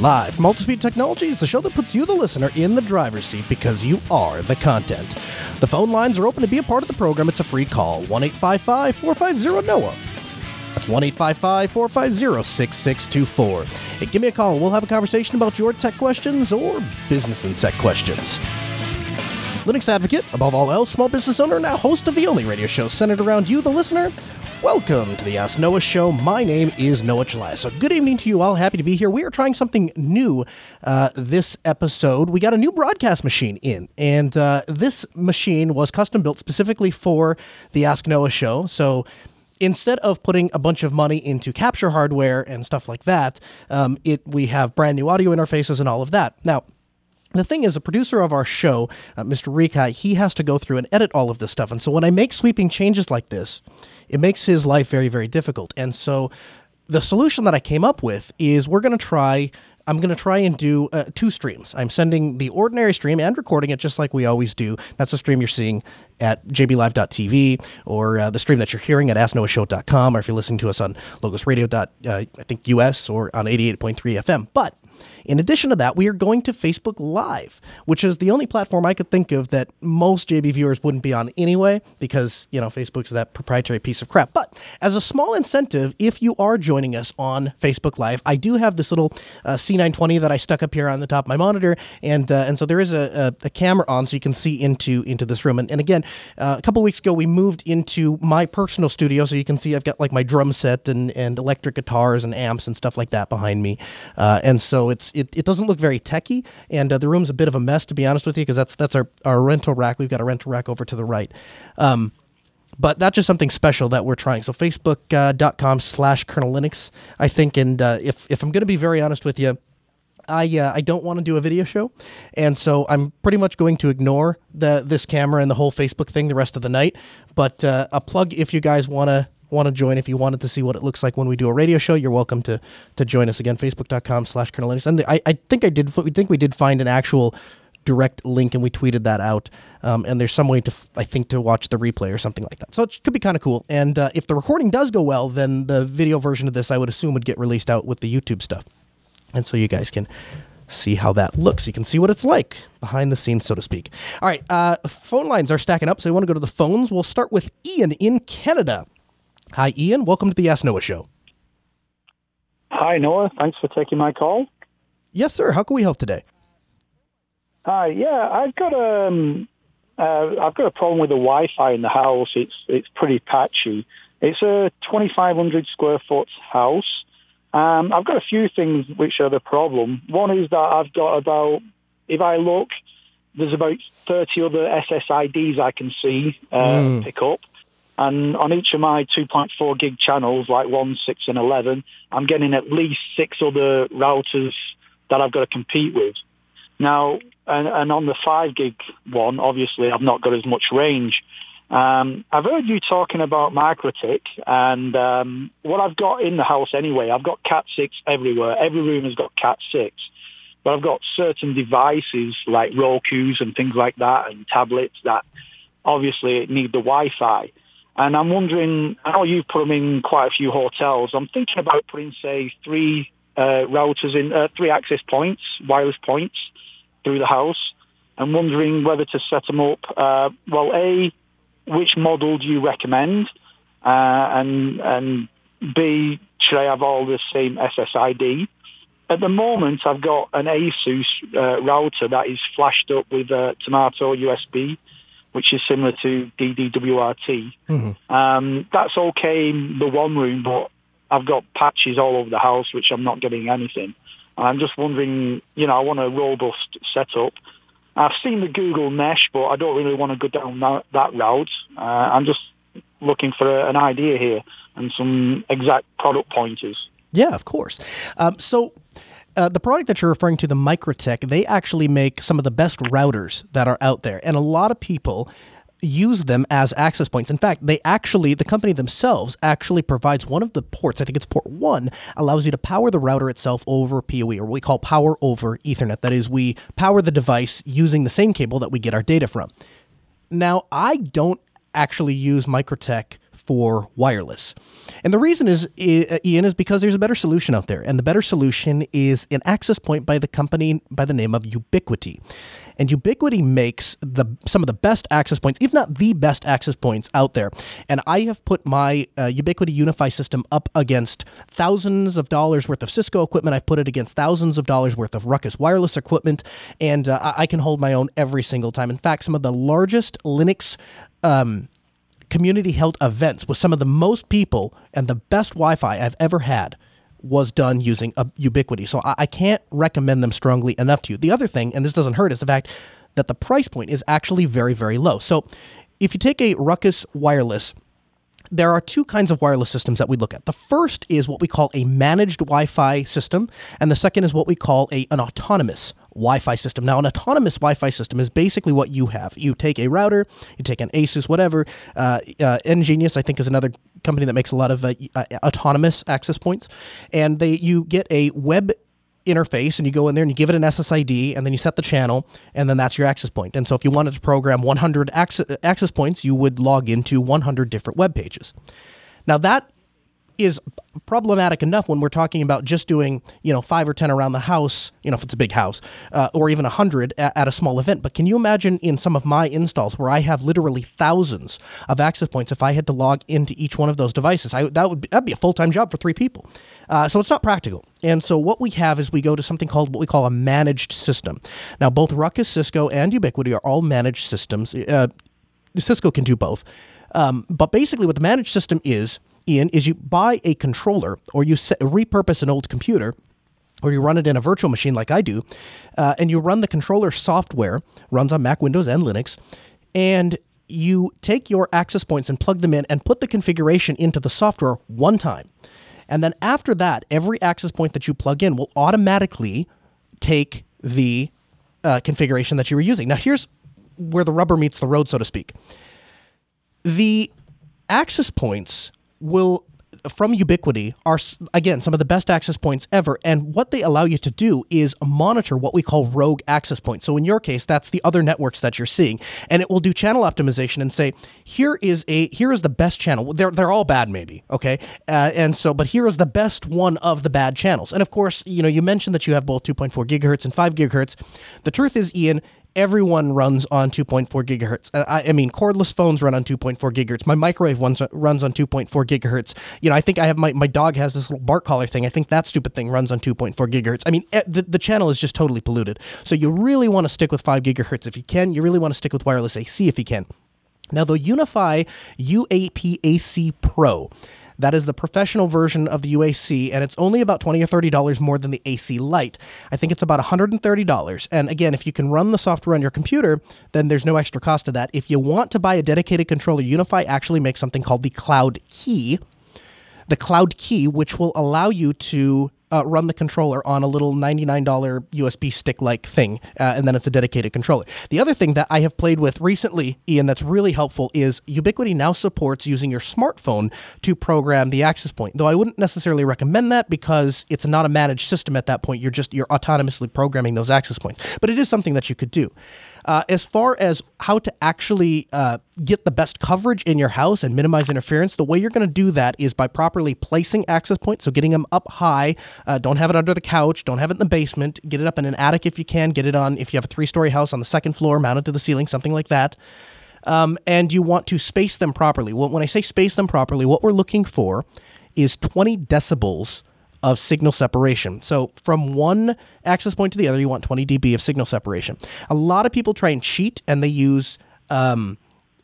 Live Multispeed Technologies, the show that puts you, the listener, in the driver's seat because you are the content. The phone lines are open to be a part of the program. It's a free call 1 855 450 NOAH. That's 1 855 450 6624. Give me a call. We'll have a conversation about your tech questions or business and tech questions. Linux advocate, above all else, small business owner, now host of the only radio show centered around you, the listener. Welcome to the Ask Noah Show. My name is Noah Chelliah. So, good evening to you all. Happy to be here. We are trying something new uh, this episode. We got a new broadcast machine in, and uh, this machine was custom built specifically for the Ask Noah Show. So, instead of putting a bunch of money into capture hardware and stuff like that, um, it we have brand new audio interfaces and all of that. Now, the thing is, a producer of our show, uh, Mr. Rikai, he has to go through and edit all of this stuff. And so when I make sweeping changes like this, it makes his life very, very difficult. And so the solution that I came up with is we're going to try. I'm going to try and do uh, two streams. I'm sending the ordinary stream and recording it just like we always do. That's the stream you're seeing at jblive.tv or uh, the stream that you're hearing at asknoahshow.com or if you're listening to us on logosradio. Uh, I think US or on 88.3 FM. But in addition to that, we are going to Facebook Live, which is the only platform I could think of that most JB viewers wouldn't be on anyway, because, you know, Facebook's that proprietary piece of crap. But as a small incentive, if you are joining us on Facebook Live, I do have this little uh, C920 that I stuck up here on the top of my monitor, and uh, and so there is a, a, a, camera on so you can see into into this room. And, and again, uh, a couple weeks ago, we moved into my personal studio, so you can see I've got like my drum set and, and electric guitars and amps and stuff like that behind me. Uh, and so it's it, it doesn't look very techy, and uh, the room's a bit of a mess to be honest with you, because that's that's our, our rental rack. We've got a rental rack over to the right. Um, but that's just something special that we're trying. So facebook.com slash kernel Linux, I think. And uh, if, if I'm going to be very honest with you, I uh, I don't want to do a video show, and so I'm pretty much going to ignore the this camera and the whole Facebook thing the rest of the night. But uh, a plug if you guys want to want to join, if you wanted to see what it looks like when we do a radio show, you're welcome to to join us again. Facebook.com slash kernel Linux. And I, I think I did we think we did find an actual direct link and we tweeted that out. Um, and there's some way to, I think, to watch the replay or something like that. So it could be kind of cool. And uh, if the recording does go well, then the video version of this, I would assume, would get released out with the YouTube stuff. And so you guys can see how that looks. You can see what it's like behind the scenes, so to speak. All right, uh, phone lines are stacking up, so we want to go to the phones. We'll start with Ian in Canada. Hi, Ian. Welcome to the Ask Noah Show. Hi, Noah. Thanks for taking my call. Yes, sir. How can we help today? Hi. Yeah, I've got um, uh, I've got a problem with the Wi-Fi in the house. It's it's pretty patchy. It's a 2,500 square foot house. Um, I've got a few things which are the problem. One is that I've got about, if I look, there's about 30 other SSIDs I can see uh, mm. pick up. And on each of my 2.4 gig channels, like 1, 6, and 11, I'm getting at least six other routers that I've got to compete with. Now, and, and on the 5 gig one, obviously, I've not got as much range. Um, I've heard you talking about MikroTik, and um, what I've got in the house anyway, I've got Cat 6 everywhere. Every room has got Cat 6. But I've got certain devices like Roku's and things like that and tablets that obviously need the Wi-Fi. And I'm wondering, I know you've put them in quite a few hotels. I'm thinking about putting, say, three uh, routers in, uh, three access points, wireless points through the house. I'm wondering whether to set them up, uh, well, A, which model do you recommend? Uh, and, and B, should I have all the same SSID? At the moment, I've got an ASUS uh, router that is flashed up with a Tomato USB which is similar to DDWRT. Mm-hmm. Um, that's okay in the one room, but I've got patches all over the house, which I'm not getting anything. I'm just wondering, you know, I want a robust setup. I've seen the Google Mesh, but I don't really want to go down that, that route. Uh, I'm just looking for a, an idea here and some exact product pointers. Yeah, of course. Um, so uh, the product that you're referring to, the MikroTik, they actually make some of the best routers that are out there. And a lot of people use them as access points. In fact, they actually, the company themselves actually provides one of the ports, I think it's port one, allows you to power the router itself over PoE, or what we call power over Ethernet. That is, we power the device using the same cable that we get our data from. Now, I don't actually use MikroTik for wireless. And the reason is, Ian, is because there's a better solution out there. And the better solution is an access point by the company by the name of Ubiquiti. And Ubiquiti makes the some of the best access points, if not the best access points out there. And I have put my uh, Ubiquiti UniFi system up against thousands of dollars worth of Cisco equipment. I've put it against thousands of dollars worth of Ruckus wireless equipment, and uh, I can hold my own every single time. In fact, some of the largest Linux um, community held events with some of the most people and the best Wi Fi I've ever had was done using a Ubiquiti. So I, I can't recommend them strongly enough to you. The other thing, and this doesn't hurt, is the fact that the price point is actually very, very low. So if you take a Ruckus wireless, there are two kinds of wireless systems that we look at. The first is what we call a managed Wi Fi system, and the second is what we call a, an autonomous Wi Fi system. Now, an autonomous Wi Fi system is basically what you have. You take a router, you take an Asus, whatever. Uh, uh, EnGenius, I think, is another company that makes a lot of uh, uh autonomous access points, and they you get a web interface and you go in there and you give it an SSID and then you set the channel and then that's your access point. And so if you wanted to program 100 access, access points, you would log into 100 different web pages. Now that is problematic enough when we're talking about just doing, you know, five or 10 around the house, you know, if it's a big house, uh, or even a 100 at, at, a small event. But can you imagine in some of my installs where I have literally thousands of access points, if I had to log into each one of those devices, I, that would be, that'd be a full time job for three people. Uh, so it's not practical. And so what we have is we go to something called what we call a managed system. Now, both Ruckus, Cisco, and Ubiquiti are all managed systems. Uh, Cisco can do both. Um, but basically, what the managed system is, Ian, is you buy a controller or you set, repurpose an old computer or you run it in a virtual machine like I do, uh, and you run the controller software, runs on Mac, Windows, and Linux, and you take your access points and plug them in and put the configuration into the software one time. And then after that, every access point that you plug in will automatically take the uh, configuration that you were using. Now, here's where the rubber meets the road, so to speak. The access points will from Ubiquiti are again some of the best access points ever. And what they allow you to do is monitor what we call rogue access points. So in your case that's the other networks that you're seeing. And it will do channel optimization and say here is a here is the best channel. They're they're all bad maybe okay? Uh, and so but here is the best one of the bad channels. And of course you know you mentioned that you have both 2.4 gigahertz and 5 gigahertz. The truth is Ian everyone runs on 2.4 gigahertz. I, I, mean, cordless phones run on 2.4 gigahertz. My microwave runs, runs on 2.4 gigahertz. You know, I think I have my, my dog has this little bark collar thing. I think that stupid thing runs on 2.4 gigahertz. I mean, eh, the, the channel is just totally polluted. So you really want to stick with 5 gigahertz if you can. You really want to stick with wireless AC if you can. Now, the UniFi UAP AC Pro that is the professional version of the UAC, and it's only about 20 or $30 more than the AC Lite. I think it's about $130. And again, if you can run the software on your computer, then there's no extra cost to that. If you want to buy a dedicated controller, UniFi actually makes something called the Cloud Key. The Cloud Key, which will allow you to uh, run the controller on a little $99 USB stick like thing, uh, and then it's a dedicated controller. The other thing that I have played with recently, Ian, that's really helpful is Ubiquiti now supports using your smartphone to program the access point. Though I wouldn't necessarily recommend that because it's not a managed system at that point. You're just you're autonomously programming those access points. But it is something that you could do. Uh, as far as how to actually uh, get the best coverage in your house and minimize interference, the way you're going to do that is by properly placing access points. So getting them up high. Uh, don't have it under the couch. Don't have it in the basement. Get it up in an attic if you can. Get it on if you have a three-story house on the second floor, mounted to the ceiling, something like that. Um, and you want to space them properly. When I say space them properly, what we're looking for is 20 decibels of signal separation. So from one access point to the other, you want 20 dB of signal separation. A lot of people try and cheat and they use um,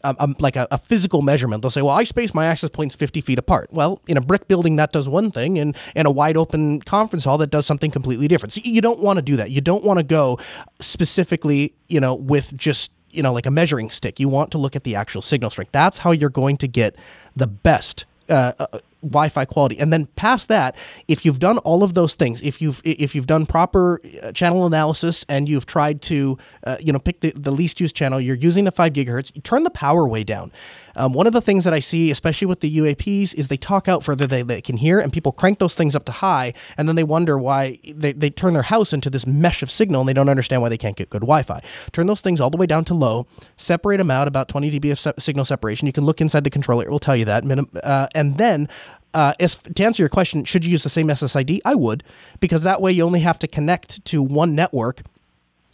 a, a, like a, a, physical measurement. They'll say, well, I space my access points 50 feet apart. Well, in a brick building, that does one thing, and in a wide open conference hall, that does something completely different. So you don't want to do that. You don't want to go specifically, you know, with just you know, like a measuring stick. You want to look at the actual signal strength. That's how you're going to get the best uh, uh Wi-Fi quality. And then past that, if you've done all of those things, if you've if you've done proper uh, channel analysis and you've tried to uh, you know pick the, the least used channel, you're using the five gigahertz. You turn the power way down. Um, one of the things that I see, especially with the UAPs, is they talk out further they, they can hear, and people crank those things up to high, and then they wonder why they, they turn their house into this mesh of signal, and they don't understand why they can't get good Wi-Fi. Turn those things all the way down to low, separate them out about 20 dB of se- signal separation. You can look inside the controller; it will tell you that. Uh, and then uh, as, to answer your question, should you use the same SSID? I would, because that way you only have to connect to one network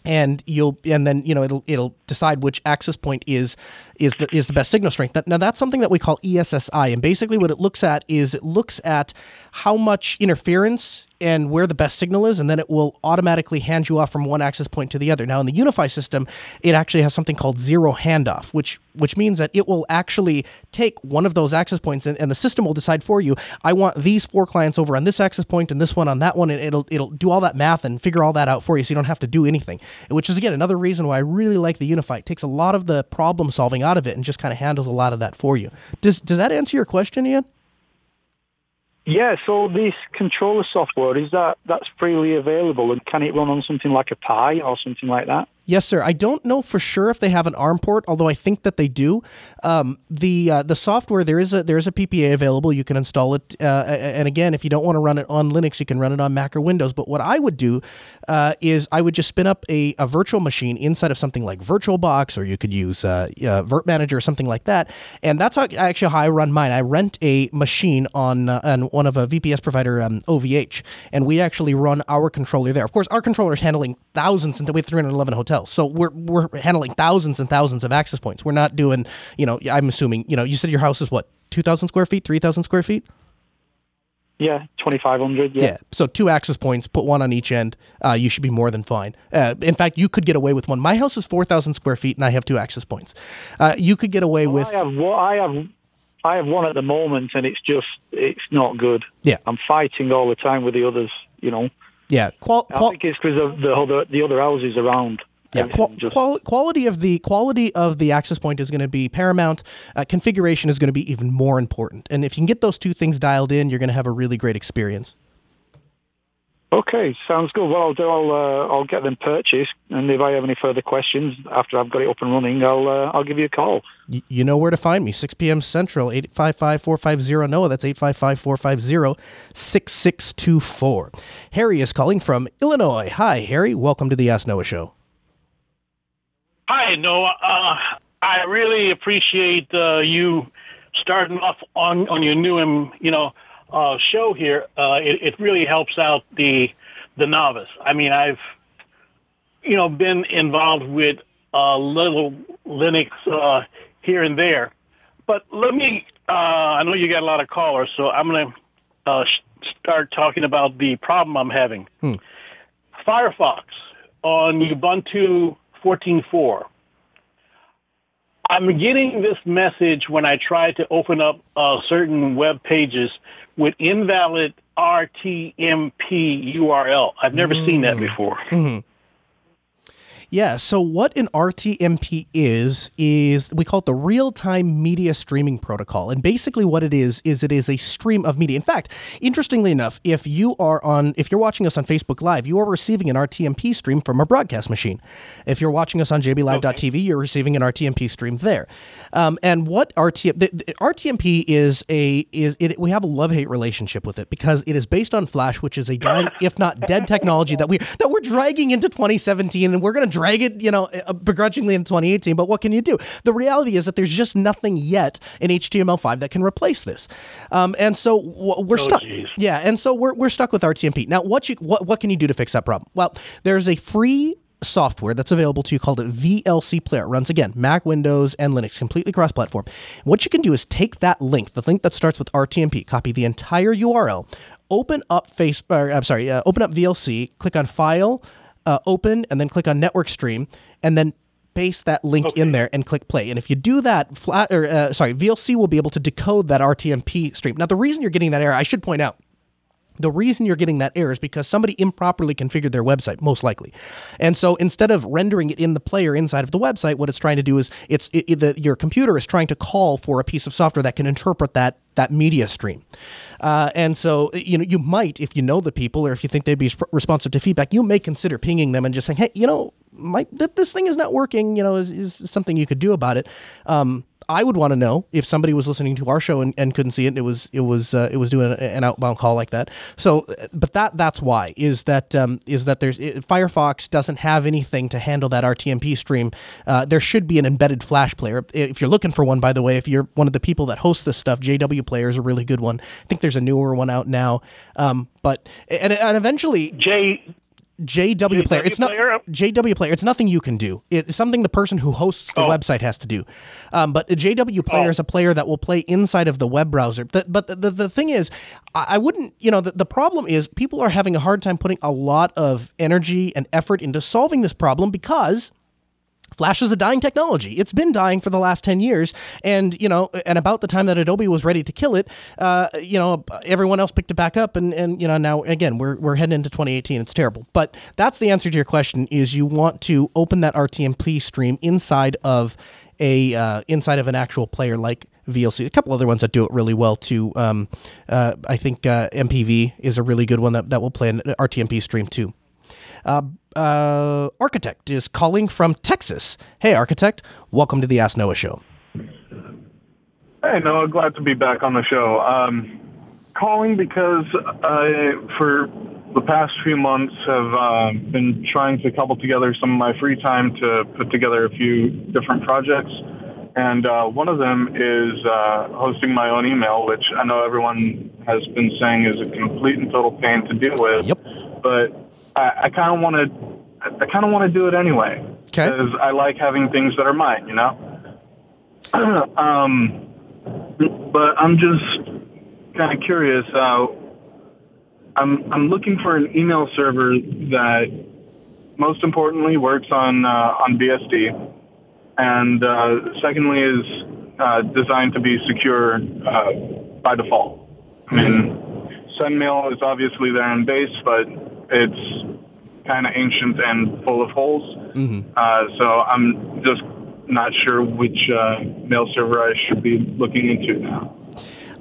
and you'll and then you know it'll it'll decide which access point is is the is the best signal strength. That, now that's something that we call ESSI, and basically what it looks at is it looks at how much interference and where the best signal is, and then it will automatically hand you off from one access point to the other. Now, in the UniFi system, it actually has something called zero handoff, which which means that it will actually take one of those access points, and, and the system will decide for you. I want these four clients over on this access point, and this one on that one, and it'll it'll do all that math and figure all that out for you, so you don't have to do anything. Which is again another reason why I really like the UniFi. It takes a lot of the problem solving out of it, and just kind of handles a lot of that for you. Does does that answer your question, Ian? Yeah, so this controller software is that that's freely available, and can it run on something like a Pi or something like that? Yes, sir. I don't know for sure if they have an ARM port, although I think that they do. Um, the uh, the software there is a there is a PPA available. You can install it, uh, and again, if you don't want to run it on Linux, you can run it on Mac or Windows. But what I would do uh, is I would just spin up a, a virtual machine inside of something like VirtualBox, or you could use uh, Virt Manager or something like that. And that's how, actually how I run mine. I rent a machine on uh, on one of a VPS provider, um, OVH, and we actually run our controller there. Of course, our controller is handling thousands, and we have 311 hotels. So we're we're handling thousands and thousands of access points. We're not doing, you know, I'm assuming, you know, you said your house is what, 2,000 square feet, 3,000 square feet? Yeah, 2,500. Yeah. yeah. So two access points, put one on each end. Uh, you should be more than fine. Uh, in fact, you could get away with one. My house is 4,000 square feet and I have two access points. Uh, you could get away well, with. I have, well, I have. I have one at the moment, and it's just it's not good. Yeah, I'm fighting all the time with the others. You know. Yeah, qual- qual- I think it's because of the other the other houses around. Yeah, qual- just... qual- quality of the quality of the access point is going to be paramount. Uh, configuration is going to be even more important, and if you can get those two things dialed in, you're going to have a really great experience. Okay, sounds good. Well, I'll do, I'll, uh, I'll get them purchased, and if I have any further questions after I've got it up and running, I'll uh, I'll give you a call. Y- you know where to find me. 6 p.m. Central, 855-450-NOAH. That's 855-450-6624. Harry is calling from Illinois. Hi, Harry. Welcome to the Ask Noah Show. Hi, Noah. Uh, I really appreciate uh, you starting off on, on your new, um, you know, uh, show here. Uh, it, it really helps out the the novice. I mean, I've, you know, been involved with a little Linux uh, here and there, but let me. Uh, I know you got a lot of callers, so I'm going to uh, start talking about the problem I'm having. Hmm. Firefox on Ubuntu 14.4. I'm getting this message when I try to open up uh, certain web pages with invalid RTMP URL. I've never mm. seen that mm. before. Mm-hmm. Yeah. So what an RTMP is is we call it the real-time media streaming protocol, and basically what it is is it is a stream of media. In fact, interestingly enough, if you are on if you're watching us on Facebook Live, you are receiving an RTMP stream from a broadcast machine. If you're watching us on jblive.tv, okay. you're receiving an RTMP stream there. Um, and what the, the RTMP is a is it, we have a love-hate relationship with it because it is based on Flash, which is a dying, if not dead technology that we that we're dragging into 2017, and we're going to drag it, you know, uh, begrudgingly in 2018. But what can you do? The reality is that there's just nothing yet in HTML5 that can replace this. Um, and so we're oh, stuck. Geez. Yeah, and so we're, we're stuck with RTMP. Now, what you what what can you do to fix that problem? Well, there's a free software that's available to you called it VLC Player. It runs again Mac, Windows, and Linux, completely cross-platform. What you can do is take that link, the link that starts with RTMP, copy the entire URL, open up face, or, I'm sorry, uh, open up VLC, click on File, uh, open and then click on network stream and then paste that link okay. in there and click play. And if you do that, flat or uh, sorry, VLC will be able to decode that RTMP stream. Now, the reason you're getting that error, I should point out, The reason you're getting that error is because somebody improperly configured their website, most likely. And so instead of rendering it in the player inside of the website, what it's trying to do is it's it, it, the, your computer is trying to call for a piece of software that can interpret that that media stream. Uh, and so you know you might, if you know the people or if you think they'd be responsive to feedback, you may consider pinging them and just saying, hey, you know, my, th- this thing is not working. You know, is, is something you could do about it. Um, I would want to know if somebody was listening to our show and, and couldn't see it. it was it was uh, it was doing an outbound call like that. So, but that that's why is that um, is that there's it, Firefox doesn't have anything to handle that RTMP stream. Uh, there should be an embedded Flash player. If you're looking for one, by the way, if you're one of the people that hosts this stuff, JW Player is a really good one. I think there's a newer one out now. Um, but and, and eventually J JW player. It's not JW player. It's nothing you can do. It's something the person who hosts the oh. website has to do. Um, but a JW player oh. is a player that will play inside of the web browser. But, but the, the, the thing is, I wouldn't. You know, the, the problem is people are having a hard time putting a lot of energy and effort into solving this problem because Flash is a dying technology. It's been dying for the last 10 years. And, you know, and about the time that Adobe was ready to kill it, uh, you know, everyone else picked it back up. And, and you know, now, again, we're, we're heading into 2018. It's terrible. But that's the answer to your question is you want to open that RTMP stream inside of a uh, inside of an actual player like VLC. A couple other ones that do it really well too. Um, uh, I think uh, MPV is a really good one that, that will play an RTMP stream too. Uh, uh, Architect is calling from Texas. Hey, Architect, welcome to the Ask Noah show. Hey, Noah, glad to be back on the show. Um, calling because I, for the past few months, have uh, been trying to couple together some of my free time to put together a few different projects. And uh, one of them is uh, hosting my own email, which I know everyone has been saying is a complete and total pain to deal with. Yep. But I, I kind of want to, I kind of want to do it anyway. Because I like having things that are mine, you know. um, but I'm just kind of curious. Uh, I'm I'm looking for an email server that, most importantly, works on uh, on BSD, and uh, secondly is uh, designed to be secure uh, by default. I mean, SendMail is obviously there in base, but it's kind of ancient and full of holes. Mm-hmm. Uh, so I'm just not sure which uh, mail server I should be looking into now.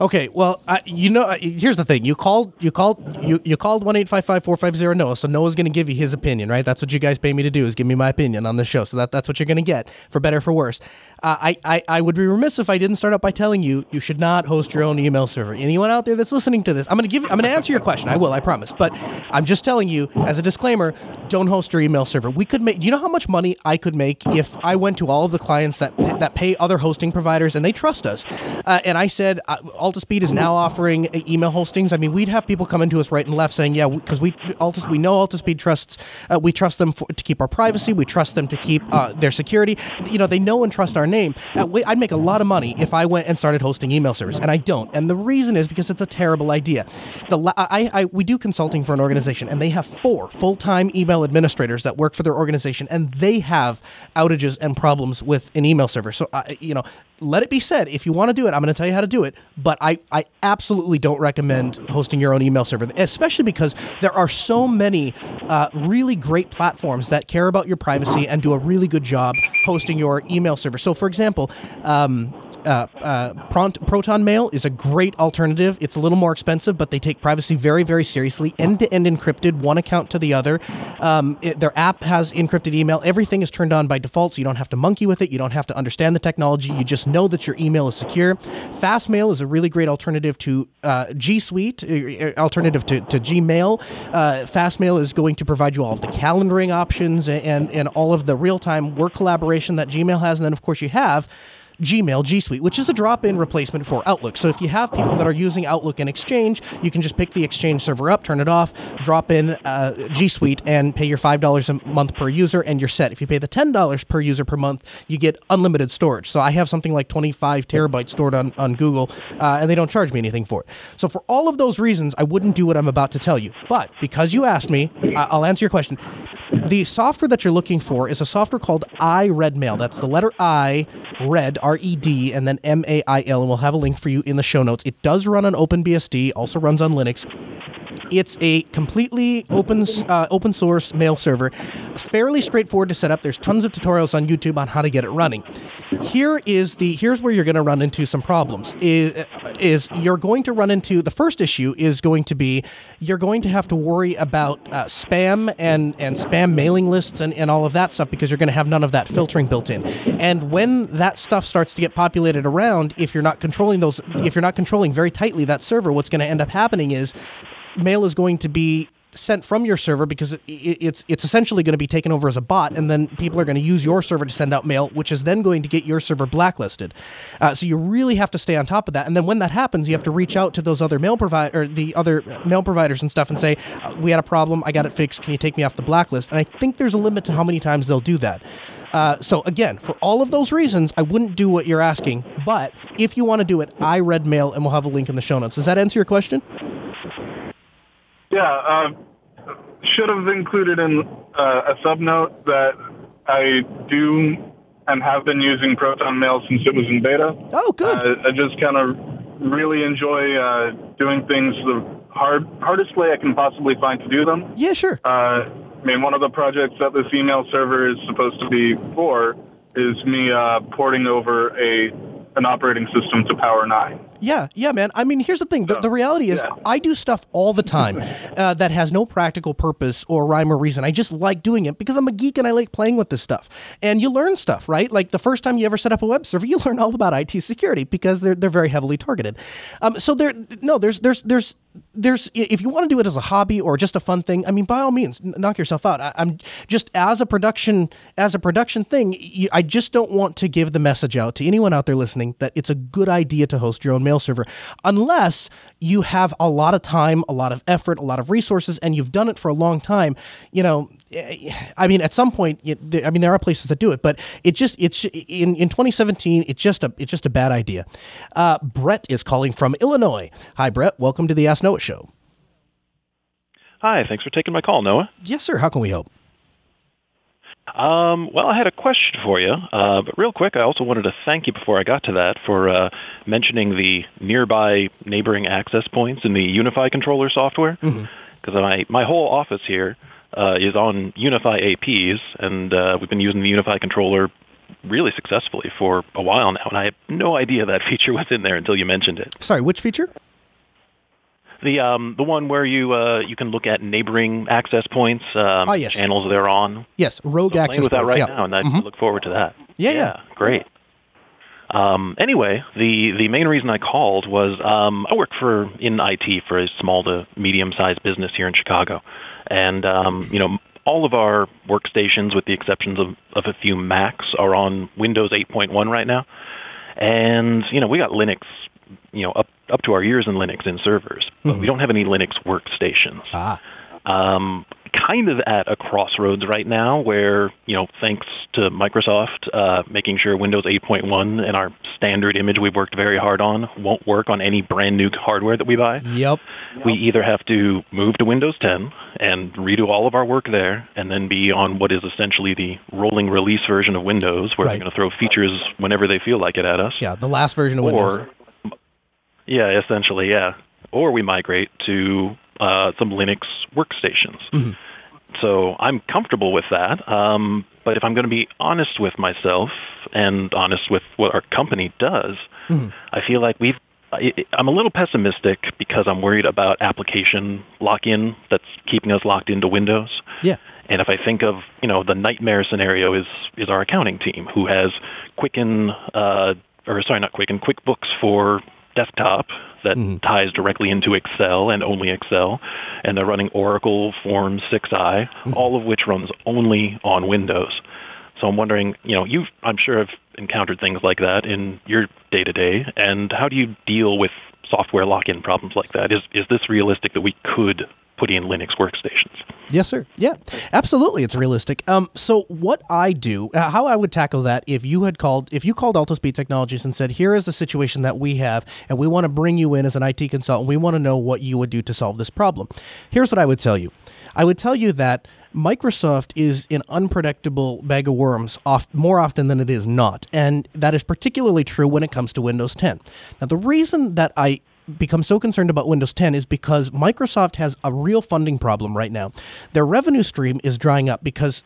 Okay, well, uh, you know, uh, here's the thing: you called, you called, you, you called one eight five five four five zero Noah. So Noah's going to give you his opinion, right? That's what you guys pay me to do is give me my opinion on the show. So that that's what you're going to get, for better or for worse. Uh, I, I I would be remiss if I didn't start out by telling you you should not host your own email server. Anyone out there that's listening to this, I'm to give, I'm to answer your question. I will, I promise. But I'm just telling you as a disclaimer: don't host your email server. We could make. Do you know how much money I could make if I went to all of the clients that that pay other hosting providers and they trust us, uh, and I said uh, Altispeed is now offering email hostings. I mean, we'd have people coming to us right and left saying, "Yeah, because we, Altis, we know Altispeed trusts. Uh, we trust them for, to keep our privacy. We trust them to keep uh, their security. You know, they know and trust our name. I'd make a lot of money if I went and started hosting email servers, and I don't. And the reason is because it's a terrible idea. The I, I we do consulting for an organization, and they have four full time email administrators that work for their organization, and they have outages and problems with an email server. So, uh, you know, let it be said, if you want to do it, I'm going to tell you how to do it. But I, I absolutely don't recommend hosting your own email server, especially because there are so many uh, really great platforms that care about your privacy and do a really good job hosting your email server. So, for example, um, uh, uh, Proton Mail is a great alternative. It's a little more expensive, but they take privacy very, very seriously. End to end encrypted, one account to the other. Um, it, their app has encrypted email. Everything is turned on by default, so you don't have to monkey with it. You don't have to understand the technology. You just know that your email is secure. Fastmail is a really great alternative to uh, G Suite, uh, uh, alternative to, to Gmail. Uh, Fastmail is going to provide you all of the calendaring options and, and all of the real time work collaboration that Gmail has. And then, of course, you have Gmail G Suite, which is a drop in replacement for Outlook. So if you have people that are using Outlook and Exchange, you can just pick the Exchange server up, turn it off, drop in uh, G Suite, and pay your $5 a month per user, and you're set. If you pay the $10 per user per month, you get unlimited storage. So I have something like 25 terabytes stored on, on Google, uh, and they don't charge me anything for it. So for all of those reasons, I wouldn't do what I'm about to tell you. But because you asked me, I'll answer your question. The software that you're looking for is a software called iRedMail. That's the letter I, red, R E D, and then M A I L, and we'll have a link for you in the show notes. It does run on OpenBSD, also runs on Linux. It's a completely open uh, open source mail server, fairly straightforward to set up. There's tons of tutorials on YouTube on how to get it running. Here is the here's where you're going to run into some problems. Is is you're going to run into the first issue is going to be you're going to have to worry about uh, spam and and spam mailing lists and, and all of that stuff because you're going to have none of that filtering built in. And when that stuff starts to get populated around, if you're not controlling those, if you're not controlling very tightly that server, what's going to end up happening is mail is going to be sent from your server because it, it's it's essentially going to be taken over as a bot, and then people are going to use your server to send out mail, which is then going to get your server blacklisted. Uh, so you really have to stay on top of that. And then when that happens, you have to reach out to those other mail provider the other mail providers and stuff and say, uh, "We had a problem. I got it fixed. Can you take me off the blacklist?" And I think there's a limit to how many times they'll do that. Uh, so again, for all of those reasons, I wouldn't do what you're asking. But if you want to do it, iRedMail, and we'll have a link in the show notes. Does that answer your question? Yeah, uh, should have included in uh, a subnote that I do and have been using Proton Mail since it was in beta. Oh, good. Uh, I just kind of really enjoy uh, doing things the hard hardest way I can possibly find to do them. Yeah, sure. Uh, I mean, one of the projects that this email server is supposed to be for is me uh, porting over a an operating system to Power 9. Yeah, yeah, man. I mean, here's the thing. The, the reality is, Yeah. I do stuff all the time uh, that has no practical purpose or rhyme or reason. I just like doing it because I'm a geek and I like playing with this stuff. And you learn stuff, right? Like the first time you ever set up a web server, you learn all about IT security because they're they're very heavily targeted. Um, so there, no, there's there's there's there's if you want to do it as a hobby or just a fun thing, I mean, by all means, knock yourself out. I, I'm just as a production as a production thing. You, I just don't want to give the message out to anyone out there listening that it's a good idea to host your own mail server, unless you have a lot of time, a lot of effort, a lot of resources, and you've done it for a long time. You know, eh, I mean, at some point, I mean, there are places that do it, but it just it's in in 2017, it's just a it's just a bad idea. Uh, Brett is calling from Illinois. Hi, Brett. Welcome to the Ask Noah Show. Hi, thanks for taking my call, Noah. Yes, sir. How can we help? Um, well, I had a question for you, uh, but real quick, I also wanted to thank you before I got to that for uh, mentioning the nearby neighboring access points in the UniFi controller software. Because my my whole office here uh, is on UniFi APs, and uh, we've been using the UniFi controller really successfully for a while now, and I had no idea that feature was in there until you mentioned it. Sorry, which feature? The um, the one where you uh, you can look at neighboring access points, um, Ah, yes. channels they're on. Yes, Rogue I'm Access with that right yeah. now, and I Mhm. look forward to that. Yeah, yeah. great. Um, anyway, the the main reason I called was um, I work for in IT for a small to medium sized business here in Chicago, and um, you know all of our workstations, with the exceptions of, of a few Macs, are on Windows 8.1 right now, and you know we got Linux, you know up up to our ears in Linux in servers, but we don't have any Linux workstations Ah, um, kind of at a crossroads right now where, you know, thanks to Microsoft uh, making sure Windows 8.1 and our standard image we've worked very hard on won't work on any brand new hardware that we buy. yep. We either have to move to Windows 10 and redo all of our work there and then be on what is essentially the rolling release version of Windows where Right. they're going to throw features whenever they feel like it at us Yeah, the last version of Windows. Yeah, essentially, yeah. Or we migrate to uh, some Linux workstations. Mm-hmm. So I'm comfortable with that. Um, but if I'm going to be honest with myself and honest with what our company does, Mm-hmm. I feel like we've. I, I'm a little pessimistic because I'm worried about application lock-in that's keeping us locked into Windows. Yeah. And if I think of, you know, the nightmare scenario is is our accounting team who has Quicken, uh, or sorry, not Quicken, QuickBooks for desktop that mm-hmm. ties directly into Excel and only Excel, and they're running Oracle Forms 6i, mm-hmm. all of which runs only on Windows. So I'm wondering, you know, you I'm sure have encountered things like that in your day to day, and how do you deal with software lock-in problems like that? Is is this realistic that we could put in Linux workstations? Yes, sir. Yeah, absolutely. It's realistic. Um, so what I do, uh, how I would tackle that if you had called, if you called Altispeed Technologies and said, here is the situation that we have, and we want to bring you in as an IT consultant. We want to know what you would do to solve this problem. Here's what I would tell you. I would tell you that Microsoft is an unpredictable bag of worms oft, more often than it is not. And that is particularly true when it comes to Windows 10. Now, the reason that I become so concerned about Windows 10 is because Microsoft has a real funding problem right now. Their revenue stream is drying up because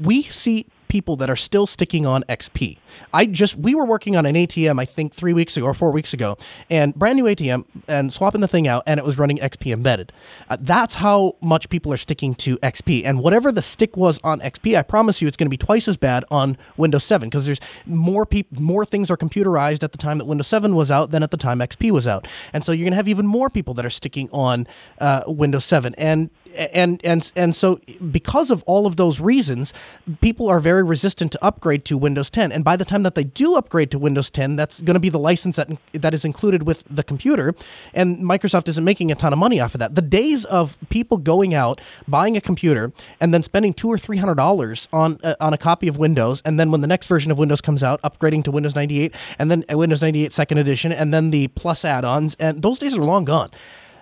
we see people that are still sticking on XP. I just we were working on an ATM I think 3 weeks ago or 4 weeks ago and brand new ATM and swapping the thing out and it was running XP embedded. Uh, that's how much people are sticking to XP and whatever the stick was on XP I promise you it's going to be twice as bad on Windows 7 because there's more people more things are computerized at the time that Windows 7 was out than at the time XP was out. And so you're going to have even more people that are sticking on uh, Windows 7 and and and and so because of all of those reasons, people are very resistant to upgrade to Windows 10. And by the time that they do upgrade to Windows 10, that's going to be the license that that is included with the computer, and Microsoft isn't making a ton of money off of that. The days of people going out buying a computer and then spending two or three hundred dollars on uh, on a copy of Windows, and then when the next version of Windows comes out, upgrading to Windows 98, and then Windows 98 Second Edition, and then the Plus add-ons, and those days are long gone.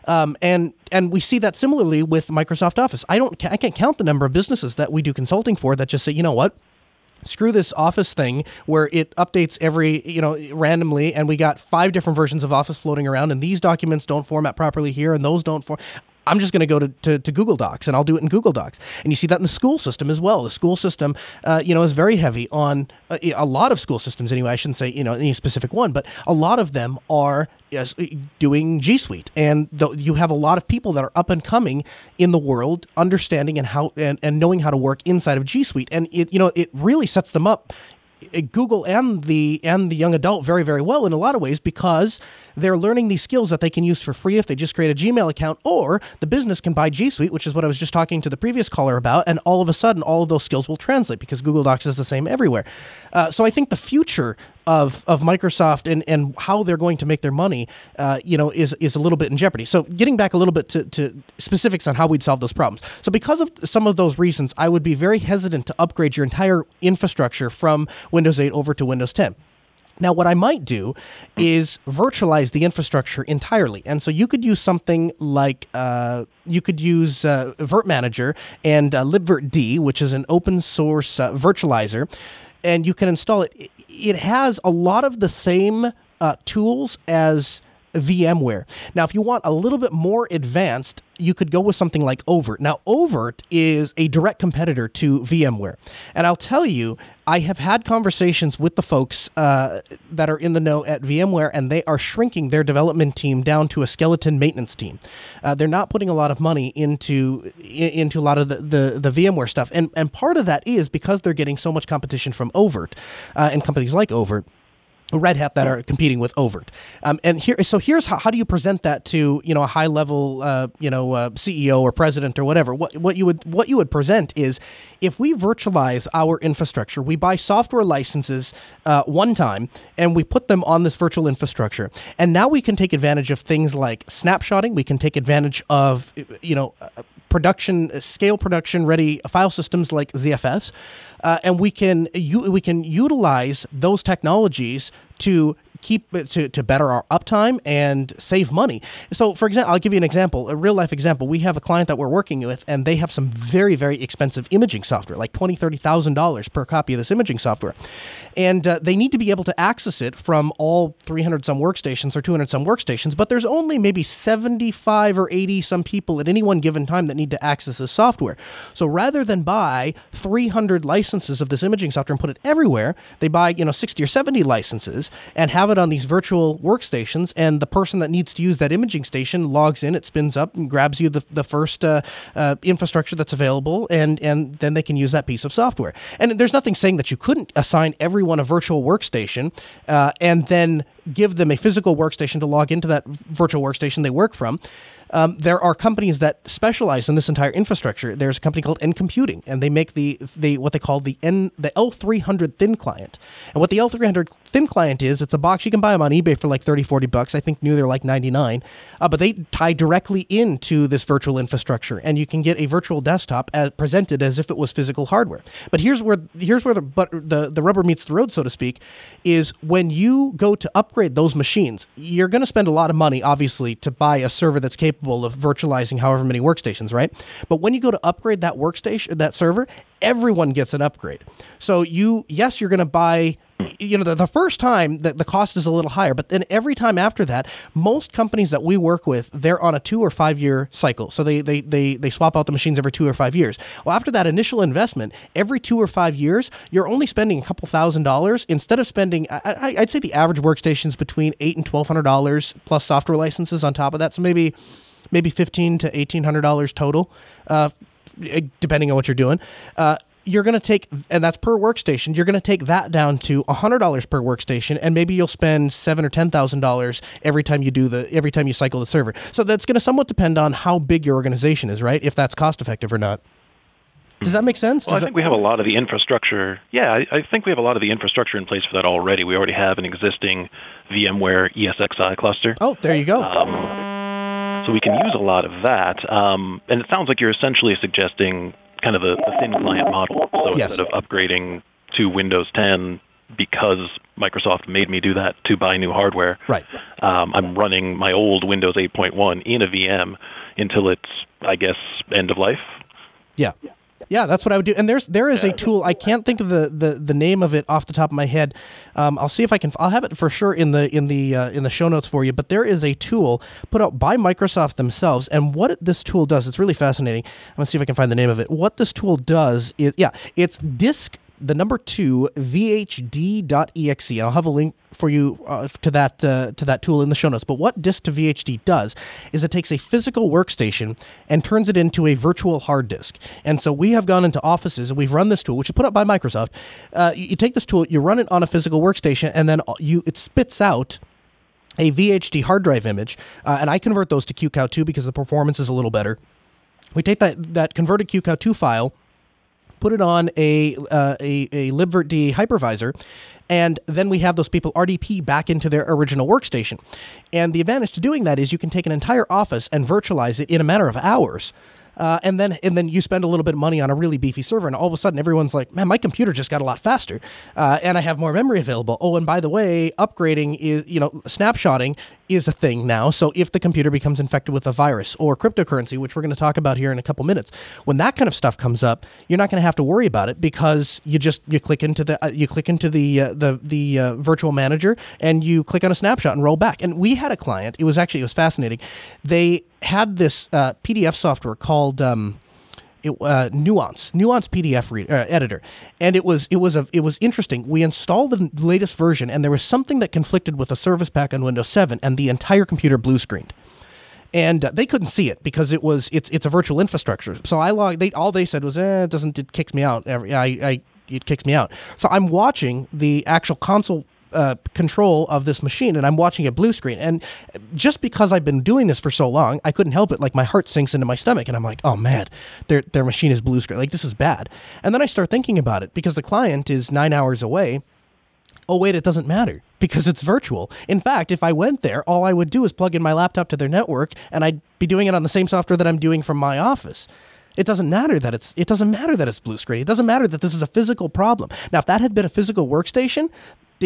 Um, and and we see that similarly with Microsoft Office. I don't I can't count the number of businesses that we do consulting for that just say, you know what, screw this office thing where it updates every you know randomly and we got five different versions of office floating around and these documents don't format properly here and those don't form I'm just going to go to, to, Google Docs and I'll do it in Google Docs. And you see that in the school system as well. The school system, uh, you know, is very heavy on uh, a lot of school systems anyway. I shouldn't say, you know, any specific one, but a lot of them are yes, doing G Suite. And you have a lot of people that are up and coming in the world, understanding and how and, and knowing how to work inside of G Suite. And it, you know, it really sets them up Google and the and the young adult very very well in a lot of ways because they're learning these skills that they can use for free if they just create a Gmail account or the business can buy G Suite, which is what I was just talking to the previous caller about, and all of a sudden all of those skills will translate because Google Docs is the same everywhere. Uh, so I think the future of of Microsoft and, and how they're going to make their money, uh, you know, is is a little bit in jeopardy. So getting back a little bit to, to specifics on how we'd solve those problems. So because of some of those reasons, I would be very hesitant to upgrade your entire infrastructure from Windows 8 over to Windows 10. Now, what I might do is virtualize the infrastructure entirely. And so you could use something like uh, you could use uh, virt-manager and uh, libvirt-d, which is an open source uh, virtualizer, and you can install it. It has a lot of the same uh, tools as VMware. Now, if you want a little bit more advanced, you could go with something like oVirt. Now, oVirt is a direct competitor to VMware. And I'll tell you, I have had conversations with the folks uh, that are in the know at VMware, and they are shrinking their development team down to a skeleton maintenance team. Uh, they're not putting a lot of money into into a lot of the, the, the, VMware stuff. And, and part of that is because they're getting so much competition from oVirt uh, and companies like oVirt. Red Hat that are competing with oVirt. Um, and here, so here's how, how do you present that to you know a high level uh, you know uh, CEO or president or whatever. What what you would what you would present is if we virtualize our infrastructure, we buy software licenses uh, one time and we put them on this virtual infrastructure, and now we can take advantage of things like snapshotting. We can take advantage of you know uh, production scale production ready file systems like ZFS uh, and we can u- we can utilize those technologies to keep to, to better our uptime and save money. So, for example, I'll give you an example, a real life example. We have a client that we're working with, and they have some very, very expensive imaging software, like twenty, thirty thousand dollars per copy of this imaging software, and uh, they need to be able to access it from all three hundred some workstations or two hundred some workstations. But there's only maybe seventy five or eighty some people at any one given time that need to access this software. So rather than buy three hundred licenses of this imaging software and put it everywhere, they buy you know sixty or seventy licenses and have it on these virtual workstations, and the person that needs to use that imaging station logs in, it spins up and grabs you the, the first uh, uh, infrastructure that's available, and, and then they can use that piece of software. And there's nothing saying that you couldn't assign everyone a virtual workstation uh, and then give them a physical workstation to log into that virtual workstation they work from. Um, there are companies that specialize in this entire infrastructure. There's a company called NComputing, and they make the the what they call the N the L300 thin client. And what the L300 thin client is, it's a box you can buy them on eBay for like 30, 40 bucks. I think new they're like 99, uh, but they tie directly into this virtual infrastructure, and you can get a virtual desktop as presented as if it was physical hardware. But here's where here's where the but the the rubber meets the road, so to speak, is when you go to upgrade those machines, you're going to spend a lot of money, obviously, to buy a server that's capable capable of virtualizing however many workstations, right? But when you go to upgrade that workstation, that server, everyone gets an upgrade. So you, yes, you're going to buy you know, the, the first time the, the cost is a little higher, but then every time after that, most companies that we work with, they're on a two or five year cycle. So they, they, they, they swap out the machines every two or five years. Well, after that initial investment, every two or five years, you're only spending a couple thousand dollars instead of spending, I, would say the average workstation's between eight and twelve hundred dollars plus software licenses on top of that. So maybe, maybe fifteen to eighteen hundred dollars total, uh, depending on what you're doing. Uh, you're going to take, and that's per workstation. You're going to take that down to hundred dollars per workstation, and maybe you'll spend seven or ten thousand dollars every time you do the every time you cycle the server. So that's going to somewhat depend on how big your organization is, right? If that's cost effective or not. Does that make sense? Well, I think that... we have a lot of the infrastructure. Yeah, I, I, think we have a lot of the infrastructure in place for that already. We already have an existing VMware ESXi cluster. Oh, there you go. Um, so we can use a lot of that. Um, and it sounds like you're essentially suggesting kind of a, a thin client model. So yes. instead of upgrading to Windows 10 because Microsoft made me do that to buy new hardware, right? Um, I'm running my old Windows 8.1 in a VM until it's, I guess, end of life. Yeah. Yeah, that's what I would do. And there's there is a tool. I can't think of the, the, the name of it off the top of my head. Um, I'll see if I can. I'll have it for sure in the in the uh, in the show notes for you. But there is a tool put out by Microsoft themselves, and what this tool does, it's really fascinating. I'm gonna see if I can find the name of it. What this tool does is, yeah, it's disk the number two vhd.exe. I'll have a link for you uh, to that uh, to that tool in the show notes. But what Disk2vhd does is it takes a physical workstation and turns it into a virtual hard disk. And so we have gone into offices and we've run this tool, which is put up by Microsoft. Uh, you take this tool, you run it on a physical workstation, and then you it spits out a VHD hard drive image, uh, and I convert those to QCOW2 because the performance is a little better. We take that that converted QCOW2 file put it on a, uh, a, a libvirt hypervisor, and then we have those people RDP back into their original workstation. And the advantage to doing that is you can take an entire office and virtualize it in a matter of hours. Uh, and then and then you spend a little bit of money on a really beefy server, and all of a sudden everyone's like, "Man, my computer just got a lot faster, uh, and I have more memory available." Oh, and by the way, upgrading is you know snapshotting is a thing now. So if the computer becomes infected with a virus or cryptocurrency, which we're going to talk about here in a couple minutes, when that kind of stuff comes up, you're not going to have to worry about it because you just you click into the uh, you click into the uh, the the uh, virtual manager and you click on a snapshot and roll back. And we had a client. It was actually it was fascinating. They had this uh, PDF software called. Um, it, uh, Nuance, Nuance PDF read, uh, editor, and it was it was a it was interesting. We installed the latest version, and there was something that conflicted with a service pack on Windows 7, and the entire computer blue screened. And uh, they couldn't see it because it was it's it's a virtual infrastructure. So I logged. They all they said was, "Eh, it doesn't. It kicks me out. Every, I, I it kicks me out." So I'm watching the actual console uh, control of this machine and I'm watching a blue screen. And just because I've been doing this for so long, I couldn't help it. Like my heart sinks into my stomach and I'm like, oh man, their, their machine is blue screen. Like this is bad. And then I start thinking about it because the client is nine hours away. Oh, wait, it doesn't matter because it's virtual. In fact, if I went there, all I would do is plug in my laptop to their network and I'd be doing it on the same software that I'm doing from my office. It doesn't matter that it's it doesn't matter that it's blue screen. It doesn't matter that this is a physical problem. Now, if that had been a physical workstation,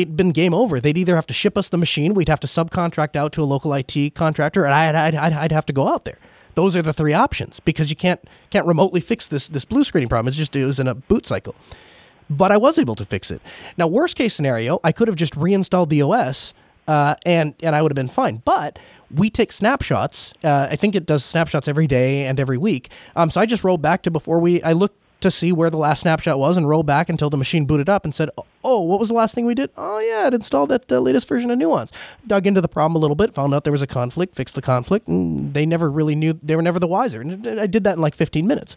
it'd been game over. They'd either have to ship us the machine, we'd have to subcontract out to a local IT contractor, and I'd, I'd, I'd, I'd have to go out there. Those are the three options because you can't can't remotely fix this this blue screening problem. It's just it was in a boot cycle. But I was able to fix it. Now, worst case scenario, I could have just reinstalled the OS uh, and and I would have been fine. But we take snapshots. Uh, I think it does snapshots every day and every week. Um, so I just rolled back to before we. I looked to see where the last snapshot was and roll back until the machine booted up and said, "Oh, what was the last thing we did? Oh yeah, it installed that uh, latest version of Nuance." Dug into the problem a little bit, found out there was a conflict, fixed the conflict, and they never really knew. They were never the wiser. And I did that in like 15 minutes.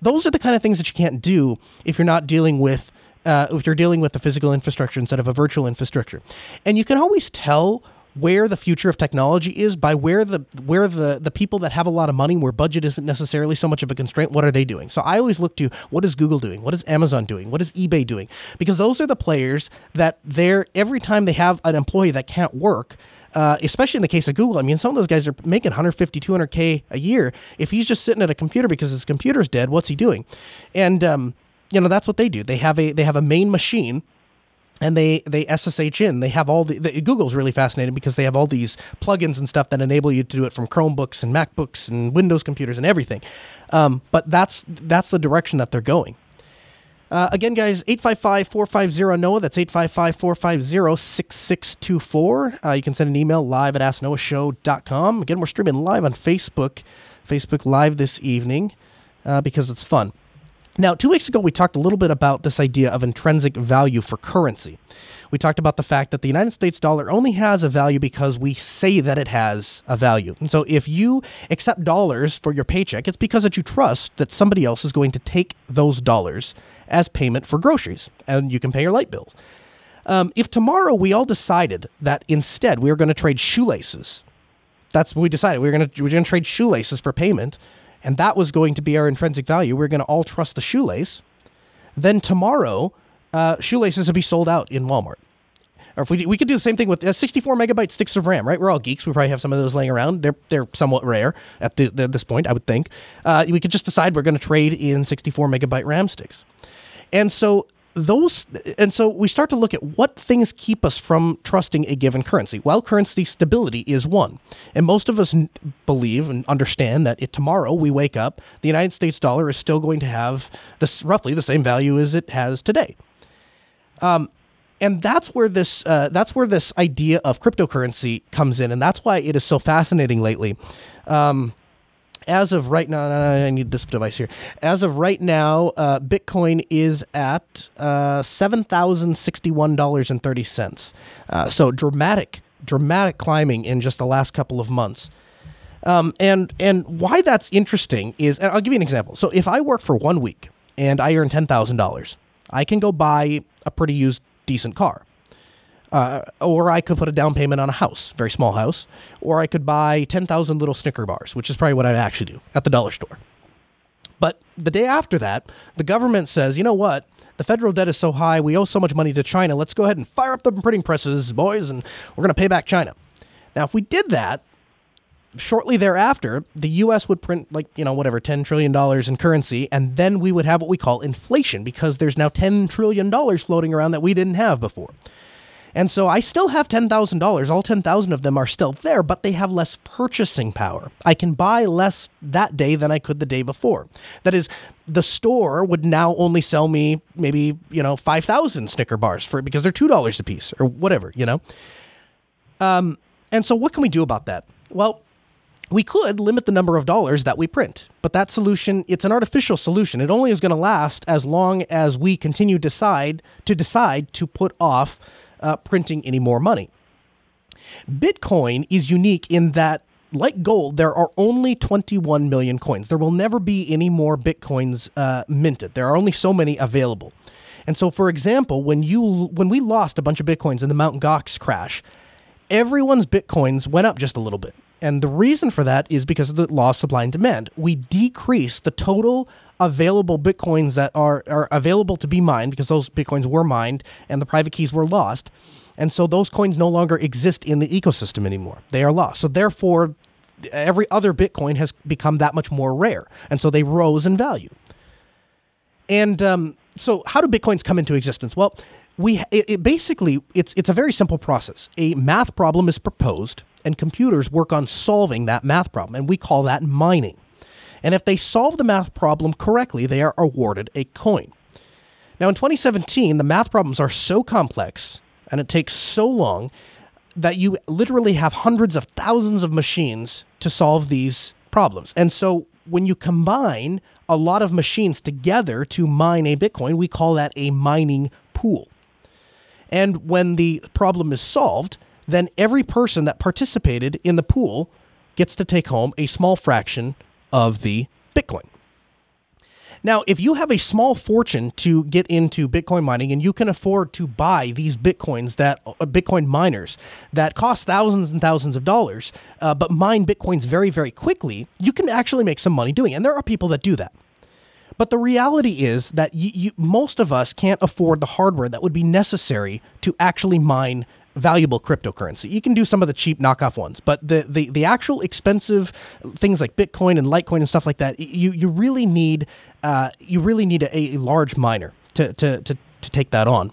Those are the kind of things that you can't do if you're not dealing with. Uh, if you're dealing with the physical infrastructure instead of a virtual infrastructure, and you can always tell where the future of technology is by where the where the the people that have a lot of money where budget isn't necessarily so much of a constraint what are they doing so i always look to what is google doing what is amazon doing what is ebay doing because those are the players that they're every time they have an employee that can't work uh, especially in the case of Google, I mean, some of those guys are making 150, 200K a year. If he's just sitting at a computer because his computer's dead, what's he doing? And, um, you know, that's what they do. They have a, they have a main machine and they they SSH in. They have all the, the, Google's really fascinating because they have all these plugins and stuff that enable you to do it from Chromebooks and MacBooks and Windows computers and everything. Um, but that's that's the direction that they're going. Uh, again, guys, 855 450 NOAH. That's 855 450 6624. Uh, You can send an email live at asknoahshow.com. Again, we're streaming live on Facebook, Facebook Live this evening uh, because it's fun. Now, two weeks ago, we talked a little bit about this idea of intrinsic value for currency. We talked about the fact that the United States dollar only has a value because we say that it has a value. And so if you accept dollars for your paycheck, it's because that you trust that somebody else is going to take those dollars as payment for groceries and you can pay your light bills. Um, if tomorrow we all decided that instead we are going to trade shoelaces, that's what we decided. We were going to we are going to trade shoelaces for payment, and that was going to be our intrinsic value. We are going to all trust the shoelace. Then tomorrow, uh, shoelaces would be sold out in Walmart. Or if we we could do the same thing with uh, 64 megabyte sticks of RAM, right? We're all geeks. We probably have some of those laying around. They're they're somewhat rare at, the, at this point, I would think. Uh, we could just decide we're going to trade in 64 megabyte RAM sticks, and so those and so we start to look at what things keep us from trusting a given currency. Well, currency stability is one, and most of us believe and understand that if tomorrow we wake up, the United States dollar is still going to have this roughly the same value as it has today. Um, and that's where this uh, that's where this idea of cryptocurrency comes in, and that's why it is so fascinating lately. Um, as of right now, I need this device here. As of right now, uh, Bitcoin is at uh, seven thousand sixty-one dollars and thirty cents. Uh, so dramatic, dramatic climbing in just the last couple of months. Um, and and why that's interesting is, and I'll give you an example. So if I work for one week and I earn ten thousand dollars, I can go buy a pretty used decent car. Uh, or I could put a down payment on a house, very small house, or I could buy 10,000 little Snicker bars, which is probably what I'd actually do at the dollar store. But the day after that, the government says, you know what? The federal debt is so high, we owe so much money to China. Let's go ahead and fire up the printing presses, boys, and we're going to pay back China. Now, if we did that, shortly thereafter, the US would print like, you know, whatever, $10 trillion in currency, and then we would have what we call inflation because there's now $10 trillion floating around that we didn't have before. And so I still have $10,000. All 10,000 of them are still there, but they have less purchasing power. I can buy less that day than I could the day before. That is, the store would now only sell me maybe, you know, 5,000 Snicker bars for because they're $2 a piece or whatever, you know. Um, and so what can we do about that? Well, we could limit the number of dollars that we print, but that solution, it's an artificial solution. It only is going to last as long as we continue decide to decide to put off uh, printing any more money. Bitcoin is unique in that, like gold, there are only 21 million coins. There will never be any more Bitcoins uh, minted. There are only so many available. And so, for example, when you when we lost a bunch of Bitcoins in the Mt. Gox crash, everyone's Bitcoins went up just a little bit. And the reason for that is because of the law of supply and demand. We decrease the total available bitcoins that are, are available to be mined because those bitcoins were mined and the private keys were lost. And so those coins no longer exist in the ecosystem anymore. They are lost. So therefore, every other bitcoin has become that much more rare. And so they rose in value. And um, so, how do bitcoins come into existence? Well, we it, it basically it's it's a very simple process. A math problem is proposed, and computers work on solving that math problem, and we call that mining. And if they solve the math problem correctly, they are awarded a coin. Now, in 2017, the math problems are so complex and it takes so long that you literally have hundreds of thousands of machines to solve these problems. And so when you combine a lot of machines together to mine a Bitcoin, we call that a mining pool. And when the problem is solved, then every person that participated in the pool gets to take home a small fraction of the Bitcoin. Now, if you have a small fortune to get into Bitcoin mining and you can afford to buy these Bitcoins that uh, Bitcoin miners that cost thousands and thousands of dollars, uh, but mine Bitcoins very, very quickly, you can actually make some money doing it. And there are people that do that. But the reality is that y- you, most of us can't afford the hardware that would be necessary to actually mine valuable cryptocurrency. You can do some of the cheap knockoff ones, but the, the, the actual expensive things like Bitcoin and Litecoin and stuff like that, you, you really need uh, you really need a, a large miner to, to, to, to take that on.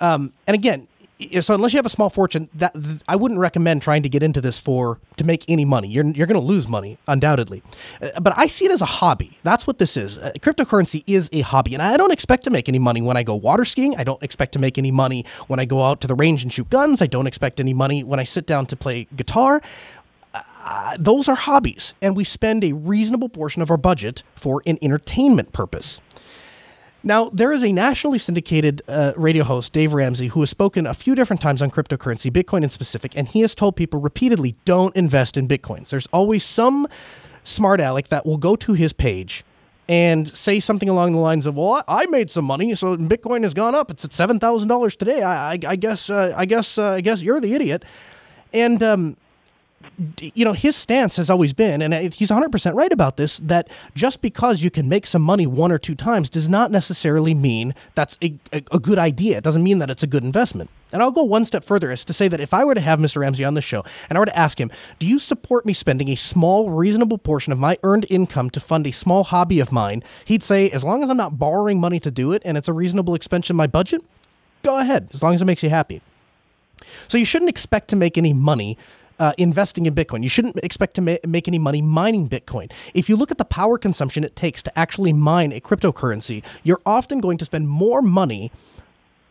Um, and again, so unless you have a small fortune, that I wouldn't recommend trying to get into this for to make any money. You're you're going to lose money undoubtedly. Uh, but I see it as a hobby. That's what this is. Uh, cryptocurrency is a hobby, and I don't expect to make any money when I go water skiing. I don't expect to make any money when I go out to the range and shoot guns. I don't expect any money when I sit down to play guitar. Uh, those are hobbies, and we spend a reasonable portion of our budget for an entertainment purpose. Now, there is a nationally syndicated uh, radio host, Dave Ramsey, who has spoken a few different times on cryptocurrency, Bitcoin in specific, and he has told people repeatedly don't invest in Bitcoins. There's always some smart aleck that will go to his page and say something along the lines of, "Well, I made some money, so Bitcoin has gone up. It's at seven thousand dollars today. I, I, I guess, uh, I guess, uh, I guess you're the idiot." And um, you know, his stance has always been, and he's 100% right about this, that just because you can make some money one or two times does not necessarily mean that's a, a, a, good idea. It doesn't mean that it's a good investment. And I'll go one step further as to say that if I were to have Mr. Ramsey on the show and I were to ask him, do you support me spending a small, reasonable portion of my earned income to fund a small hobby of mine? He'd say, as long as I'm not borrowing money to do it and it's a reasonable expense in my budget, go ahead, as long as it makes you happy. So you shouldn't expect to make any money uh, investing in Bitcoin. You shouldn't expect to ma- make any money mining Bitcoin. If you look at the power consumption it takes to actually mine a cryptocurrency, you're often going to spend more money.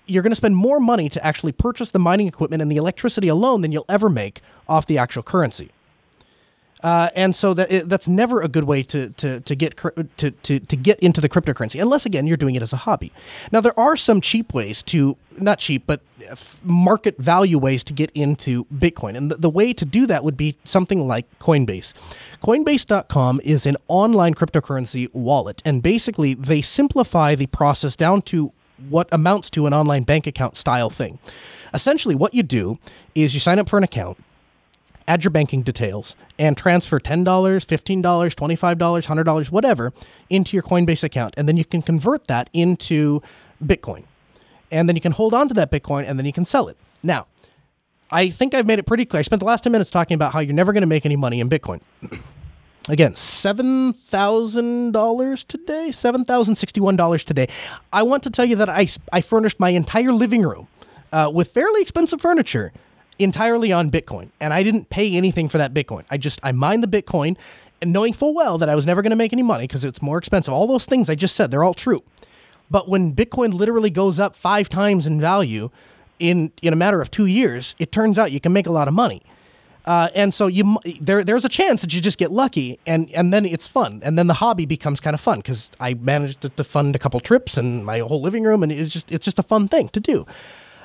You're going to spend more money to actually purchase the mining equipment and the electricity alone than you'll ever make off the actual currency. Uh, and so that that's never a good way to to to get to, to to get into the cryptocurrency unless again you're doing it as a hobby. Now there are some cheap ways to not cheap but market value ways to get into Bitcoin, and the, the way to do that would be something like Coinbase. Coinbase.com is an online cryptocurrency wallet, and basically they simplify the process down to what amounts to an online bank account style thing. Essentially, what you do is you sign up for an account add your banking details, and transfer $10, $15, $25, $100, whatever, into your Coinbase account. And then you can convert that into Bitcoin. And then you can hold on to that Bitcoin and then you can sell it. Now, I think I've made it pretty clear. I spent the last 10 minutes talking about how you're never going to make any money in Bitcoin. Again, $7,000 today, $7,061 today. I want to tell you that I, I furnished my entire living room uh, with fairly expensive furniture entirely on Bitcoin, and I didn't pay anything for that Bitcoin. I just I mined the Bitcoin, and knowing full well that I was never going to make any money because it's more expensive. All those things I just said, they're all true. But when Bitcoin literally goes up five times in value in in a matter of two years, it turns out you can make a lot of money. Uh, and so you there there's a chance that you just get lucky and and then it's fun and then the hobby becomes kind of fun because I managed to, to, fund a couple trips and my whole living room and it's just it's just a fun thing to do.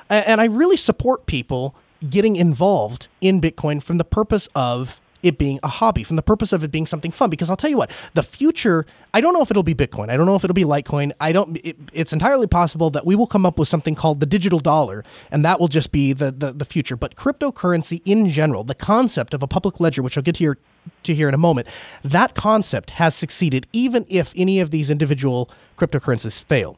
And I really support people getting involved in Bitcoin from the purpose of it being a hobby, from the purpose of it being something fun. Because I'll tell you what, the future, I don't know if it'll be Bitcoin. I don't know if it'll be Litecoin. I don't, it, it's entirely possible that we will come up with something called the digital dollar, and that will just be the, the, the future. But cryptocurrency in general, the concept of a public ledger, which I'll get to here, to here in a moment, that concept has succeeded even if any of these individual cryptocurrencies fail.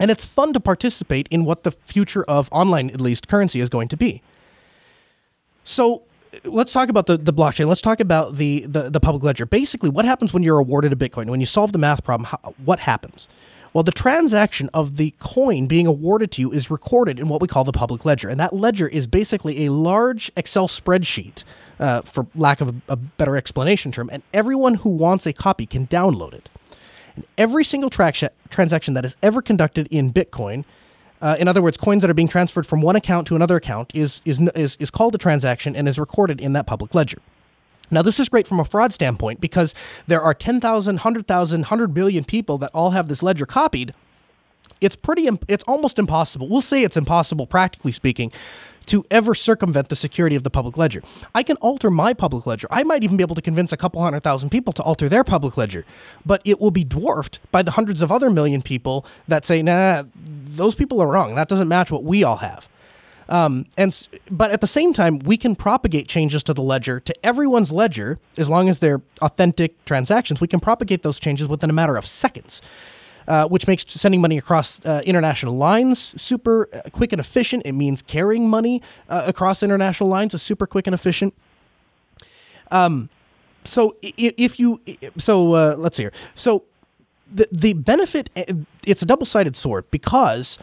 And it's fun to participate in what the future of online, at least, currency is going to be. So let's talk about the, the blockchain. Let's talk about the, the, the public ledger. Basically, what happens when you're awarded a Bitcoin? When you solve the math problem, how, what happens? Well, the transaction of the coin being awarded to you is recorded in what we call the public ledger. And that ledger is basically a large Excel spreadsheet, uh, for lack of a, a better explanation term. And everyone who wants a copy can download it. And every single tra- transaction that is ever conducted in Bitcoin uh, in other words, coins that are being transferred from one account to another account is, is, is, is called a transaction and is recorded in that public ledger. Now, this is great from a fraud standpoint because there are 10,000, 100,000, 100 billion people that all have this ledger copied. It's pretty, it's almost impossible. We'll say it's impossible, practically speaking, to ever circumvent the security of the public ledger. I can alter my public ledger. I might even be able to convince a couple hundred thousand people to alter their public ledger, but it will be dwarfed by the hundreds of other million people that say, nah, those people are wrong. That doesn't match what we all have. Um, and but at the same time, we can propagate changes to the ledger to everyone's ledger as long as they're authentic transactions. We can propagate those changes within a matter of seconds uh, which makes sending money across uh, international lines super uh, quick and efficient. It means carrying money uh, across international lines is super quick and efficient. Um, so if you, so uh, let's see here. So the the benefit, it's a double sided sword because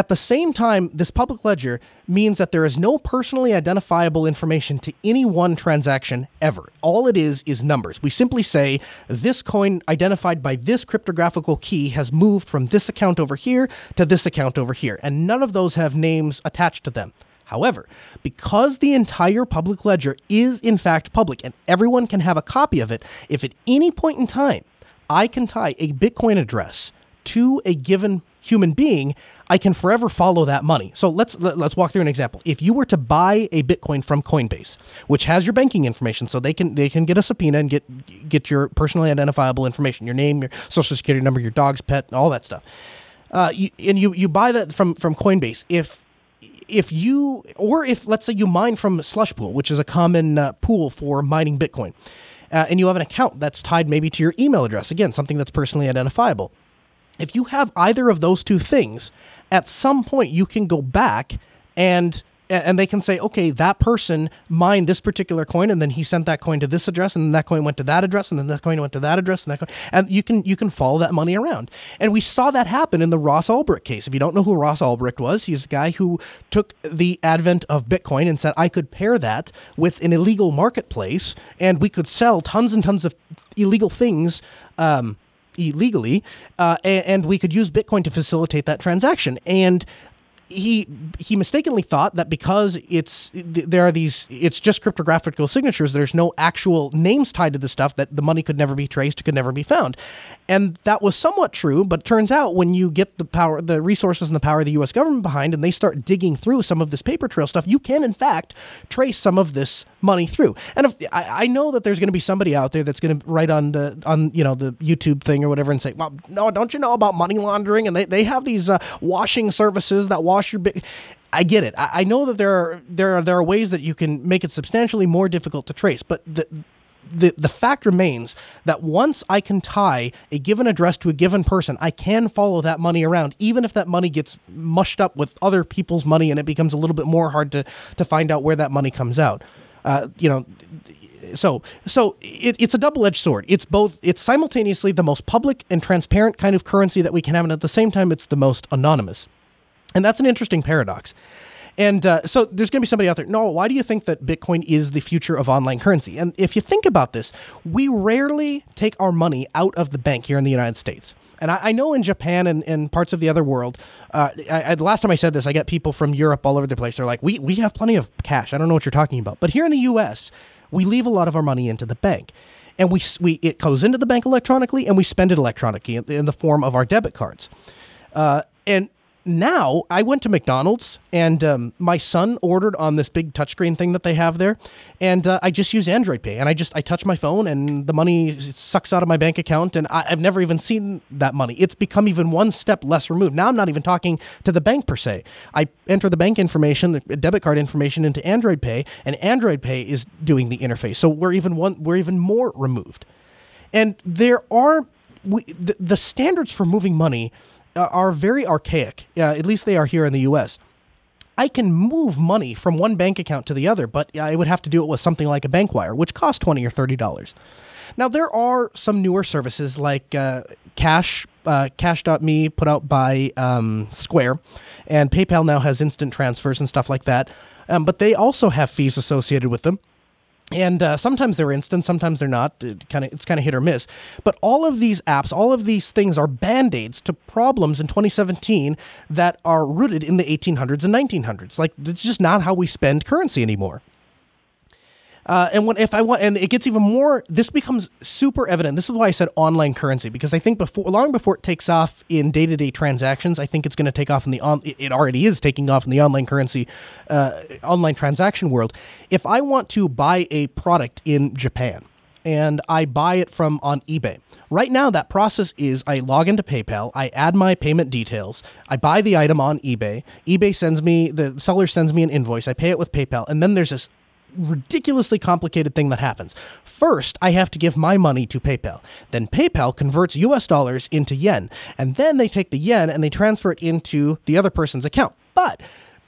at the same time, this public ledger means that there is no personally identifiable information to any one transaction ever. All it is is numbers. We simply say this coin identified by this cryptographical key has moved from this account over here to this account over here, and none of those have names attached to them. However, because the entire public ledger is in fact public and everyone can have a copy of it, if at any point in time I can tie a Bitcoin address to a given human being, I can forever follow that money. So let's let, us walk through an example. If you were to buy a Bitcoin from Coinbase, which has your banking information, so they can they can get a subpoena and get get your personally identifiable information, your name, your social security number, your dog's pet, all that stuff. Uh, you, and you you buy that from from Coinbase. If if you or if let's say you mine from slush pool which is a common uh, pool for mining Bitcoin, uh, and you have an account that's tied maybe to your email address, again something that's personally identifiable. If you have either of those two things, at some point you can go back and and they can say, okay, that person mined this particular coin, and then he sent that coin to this address, and then that coin went to that address, and then that coin went to that address, and that coin, and you can you can follow that money around. And we saw that happen in the Ross Ulbricht case. If you don't know who Ross Ulbricht was, he's a guy who took the advent of Bitcoin and said, I could pair that with an illegal marketplace, and we could sell tons and tons of illegal things. Um, illegally, uh, and, and, we could use Bitcoin to facilitate that transaction. And he he mistakenly thought that because it's there are these it's just cryptographic signatures there's no actual names tied to the stuff that the money could never be traced could never be found. And that was somewhat true but turns out when you get the power the resources and the power of the US government behind and they start digging through some of this paper trail stuff you can in fact trace some of this money through. And if, I, I know that there's going to be somebody out there that's going to write on the on you know the YouTube thing or whatever and say well no don't you know about money laundering? And they, they have these uh, washing services that wash wash your. I get it. I, I know that there are there are there are ways that you can make it substantially more difficult to trace, but the the, the fact remains that once I can tie a given address to a given person, I can follow that money around, even if that money gets mushed up with other people's money and it becomes a little bit more hard to, to find out where that money comes out. Uh, you know, so so it, it's a double-edged sword. It's both. It's simultaneously the most public and transparent kind of currency that we can have, and at the same time, it's the most anonymous. And that's an interesting paradox. And uh, so there's going to be somebody out there. No, why do you think that Bitcoin is the future of online currency? And if you think about this, we rarely take our money out of the bank here in the United States. And I, I know in Japan and, and, parts of the other world, uh, I, I, the last time I said this, I get people from Europe all over the place. They're like, we, we have plenty of cash. I don't know what you're talking about. But here in the US, we leave a lot of our money into the bank. And we, we it goes into the bank electronically and we spend it electronically in, in the form of our debit cards. Uh, and now I went to McDonald's and um, my son ordered on this big touchscreen thing that they have there, and uh, I just use Android Pay and I just I touch my phone and the money sucks out of my bank account and I, have never even seen that money. It's become even one step less removed. Now I'm not even talking to the bank per se. I enter the bank information, the debit card information into Android Pay, and Android Pay is doing the interface. So we're even one we're even more removed, and there are we, the, the standards for moving money are very archaic. Uh, at least they are here in the U.S. I can move money from one bank account to the other, but I would have to do it with something like a bank wire, which costs twenty or thirty dollars. Now there are some newer services like uh, Cash, uh, Cash.me, put out by um, Square, and PayPal now has instant transfers and stuff like that. Um, but they also have fees associated with them and uh, sometimes they're instant, sometimes they're not. It kind of it's kind of hit or miss. But all of these apps, all of these things are band aids to problems in 2017 that are rooted in the 1800s and 1900s. Like it's just not how we spend currency anymore. Uh, and when if I want, and it gets even more, this becomes super evident. This is why I said online currency because I think before, long before it takes off in day to day transactions, I think it's going to take off in the on. It already is taking off in the online currency, uh, online transaction world. If I want to buy a product in Japan and I buy it from on eBay. Right now, that process is I log into PayPal, I add my payment details, I buy the item on eBay. eBay sends me, the seller sends me an invoice, I pay it with PayPal, and then there's this ridiculously complicated thing that happens. First, I have to give my money to PayPal. Then PayPal converts US dollars into yen. And then they take the yen and they transfer it into the other person's account. But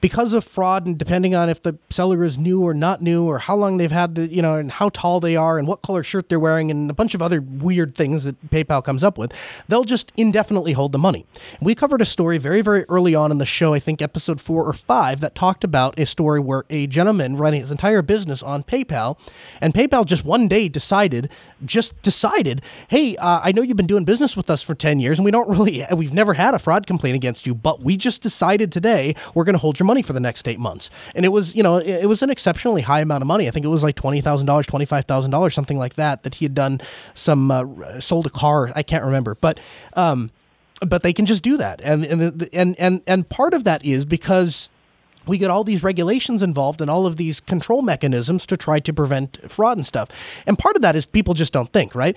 because of fraud and depending on if the seller is new or not new or how long they've had the, you know, and how tall they are and what color shirt they're wearing and a bunch of other weird things that PayPal comes up with, they'll just indefinitely hold the money. We covered a story very, very early on in the show, I think episode four or five, that talked about a story where a gentleman running his entire business on PayPal and PayPal just one day decided, just decided, hey, uh, I know you've been doing business with us for 10 years and we don't really, we've never had a fraud complaint against you, but we just decided today we're going to hold your money for the next eight months. And it was, you know, it, was an exceptionally high amount of money. I think it was like $20,000, $25,000, something like that, that he had done some, uh, sold a car. I can't remember. But, um, but they can just do that. And, and, and, and, and part of that is because we get all these regulations involved and all of these control mechanisms to try to prevent fraud and stuff. And part of that is people just don't think, right?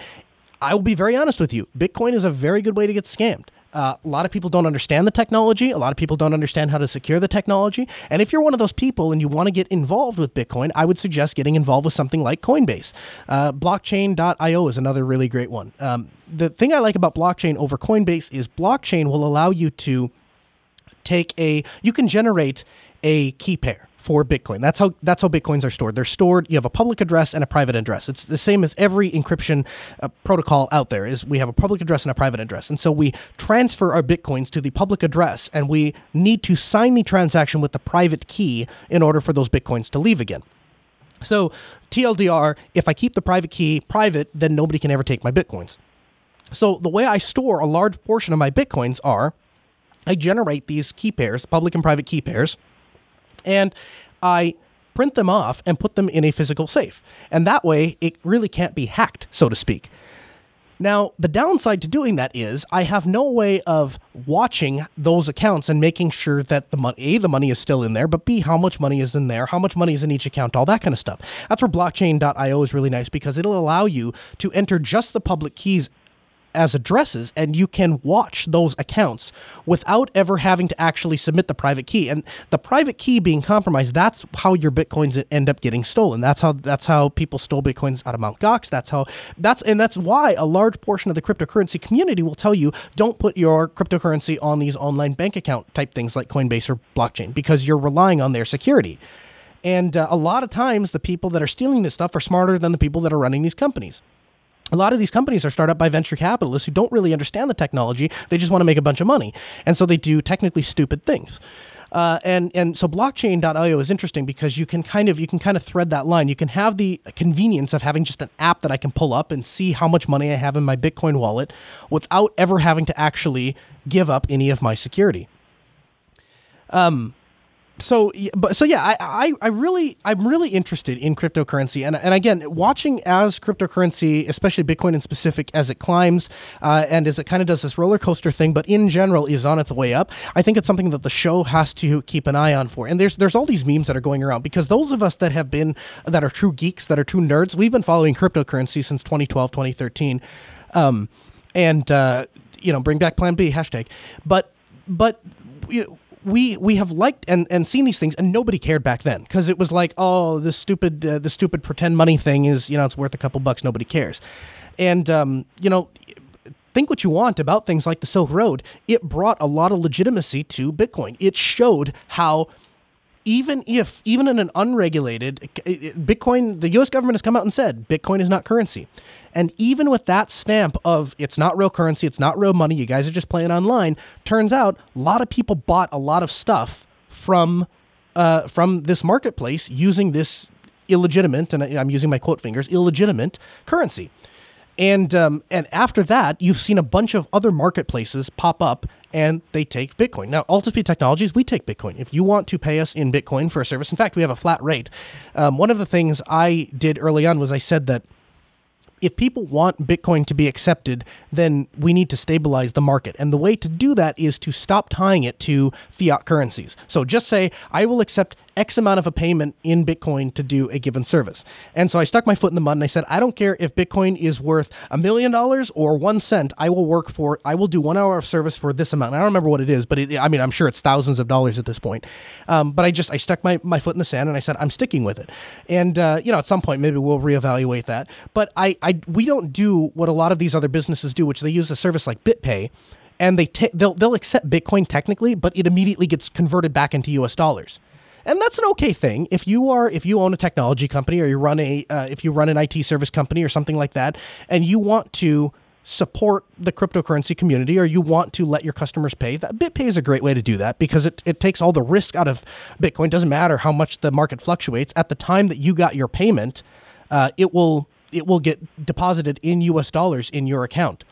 I will be very honest with you. Bitcoin is a very good way to get scammed. Uh, a lot of people don't understand the technology. A lot of people don't understand how to secure the technology. And if you're one of those people and you want to get involved with Bitcoin, I would suggest getting involved with something like Coinbase. Uh, blockchain.io is another really great one. Um, the thing I like about blockchain over Coinbase is blockchain will allow you to take a, you can generate a key pair for Bitcoin. That's how that's how bitcoins are stored. They're stored. You have a public address and a private address. It's the same as every encryption uh, protocol out there. Is we have a public address and a private address, and so we transfer our bitcoins to the public address, and we need to sign the transaction with the private key in order for those bitcoins to leave again. So TLDR, if I keep the private key private, then nobody can ever take my bitcoins. So the way I store a large portion of my bitcoins are I generate these key pairs, public and private key pairs and I print them off and put them in a physical safe. And that way, it really can't be hacked, so to speak. Now, the downside to doing that is I have no way of watching those accounts and making sure that the money, A, the money is still in there, but B, how much money is in there, how much money is in each account, all that kind of stuff. That's where blockchain.io is really nice because it'll allow you to enter just the public keys as addresses and you can watch those accounts without ever having to actually submit the private key. And the private key being compromised that's how your bitcoins end up getting stolen. That's how that's how people stole bitcoins out of Mt. Gox. That's how that's and that's why a large portion of the cryptocurrency community will tell you don't put your cryptocurrency on these online bank account type things like Coinbase or blockchain because you're relying on their security. And uh, a lot of times the people that are stealing this stuff are smarter than the people that are running these companies a lot of these companies are started up by venture capitalists who don't really understand the technology. They just want to make a bunch of money. And so they do technically stupid things. Uh, and and so blockchain.io is interesting because you can kind of you can kind of thread that line. You can have the convenience of having just an app that I can pull up and see how much money I have in my Bitcoin wallet without ever having to actually give up any of my security. Um, so but so yeah I, I i really i'm really interested in cryptocurrency. And and again watching as cryptocurrency especially bitcoin in specific as it climbs uh, and as it kind of does this roller coaster thing but in general is on its way up i think it's something that the show has to keep an eye on for. And there's there's all these memes that are going around because those of us that have been that are true geeks that are true nerds we've been following cryptocurrency since 2012 2013 um, and uh, you know bring back plan b hashtag. But but you we we have liked and, and seen these things and nobody cared back then because it was like oh this stupid uh, the stupid pretend money thing is you know it's worth a couple bucks nobody cares. And um, you know think what you want about things like the Silk Road it brought a lot of legitimacy to Bitcoin. It showed how even if even in an unregulated Bitcoin, the U.S. government has come out and said Bitcoin is not currency, and even with that stamp of it's not real currency, it's not real money, you guys are just playing online. Turns out a lot of people bought a lot of stuff from uh, from this marketplace using this illegitimate, and I'm using my quote fingers, illegitimate currency. And um, and after that, you've seen a bunch of other marketplaces pop up, and they take Bitcoin. Now, Altispeed Technologies, we take Bitcoin. If you want to pay us in Bitcoin for a service, in fact, we have a flat rate. Um, one of the things I did early on was I said that if people want Bitcoin to be accepted, then we need to stabilize the market. And the way to do that is to stop tying it to fiat currencies. So just say, I will accept X amount of a payment in Bitcoin to do a given service. And so I stuck my foot in the mud and I said, I don't care if Bitcoin is worth a million dollars or one cent. I will work for, I will do one hour of service for this amount. And I don't remember what it is, but it, I mean, I'm sure it's thousands of dollars at this point. Um, but I just, I stuck my, my foot in the sand and I said, I'm sticking with it. And, uh, you know, at some point, maybe we'll reevaluate that. But I, I, we don't do what a lot of these other businesses do, which they use a service like BitPay and they ta- they'll they'll accept Bitcoin technically, but it immediately gets converted back into U.S. dollars. And that's an okay thing if you are if you own a technology company or you run a uh, if you run an IT service company or something like that, and you want to support the cryptocurrency community or you want to let your customers pay, that BitPay is a great way to do that because it, it takes all the risk out of Bitcoin. Doesn't matter how much the market fluctuates. At the time that you got your payment, uh, it will it will get deposited in US dollars in your account.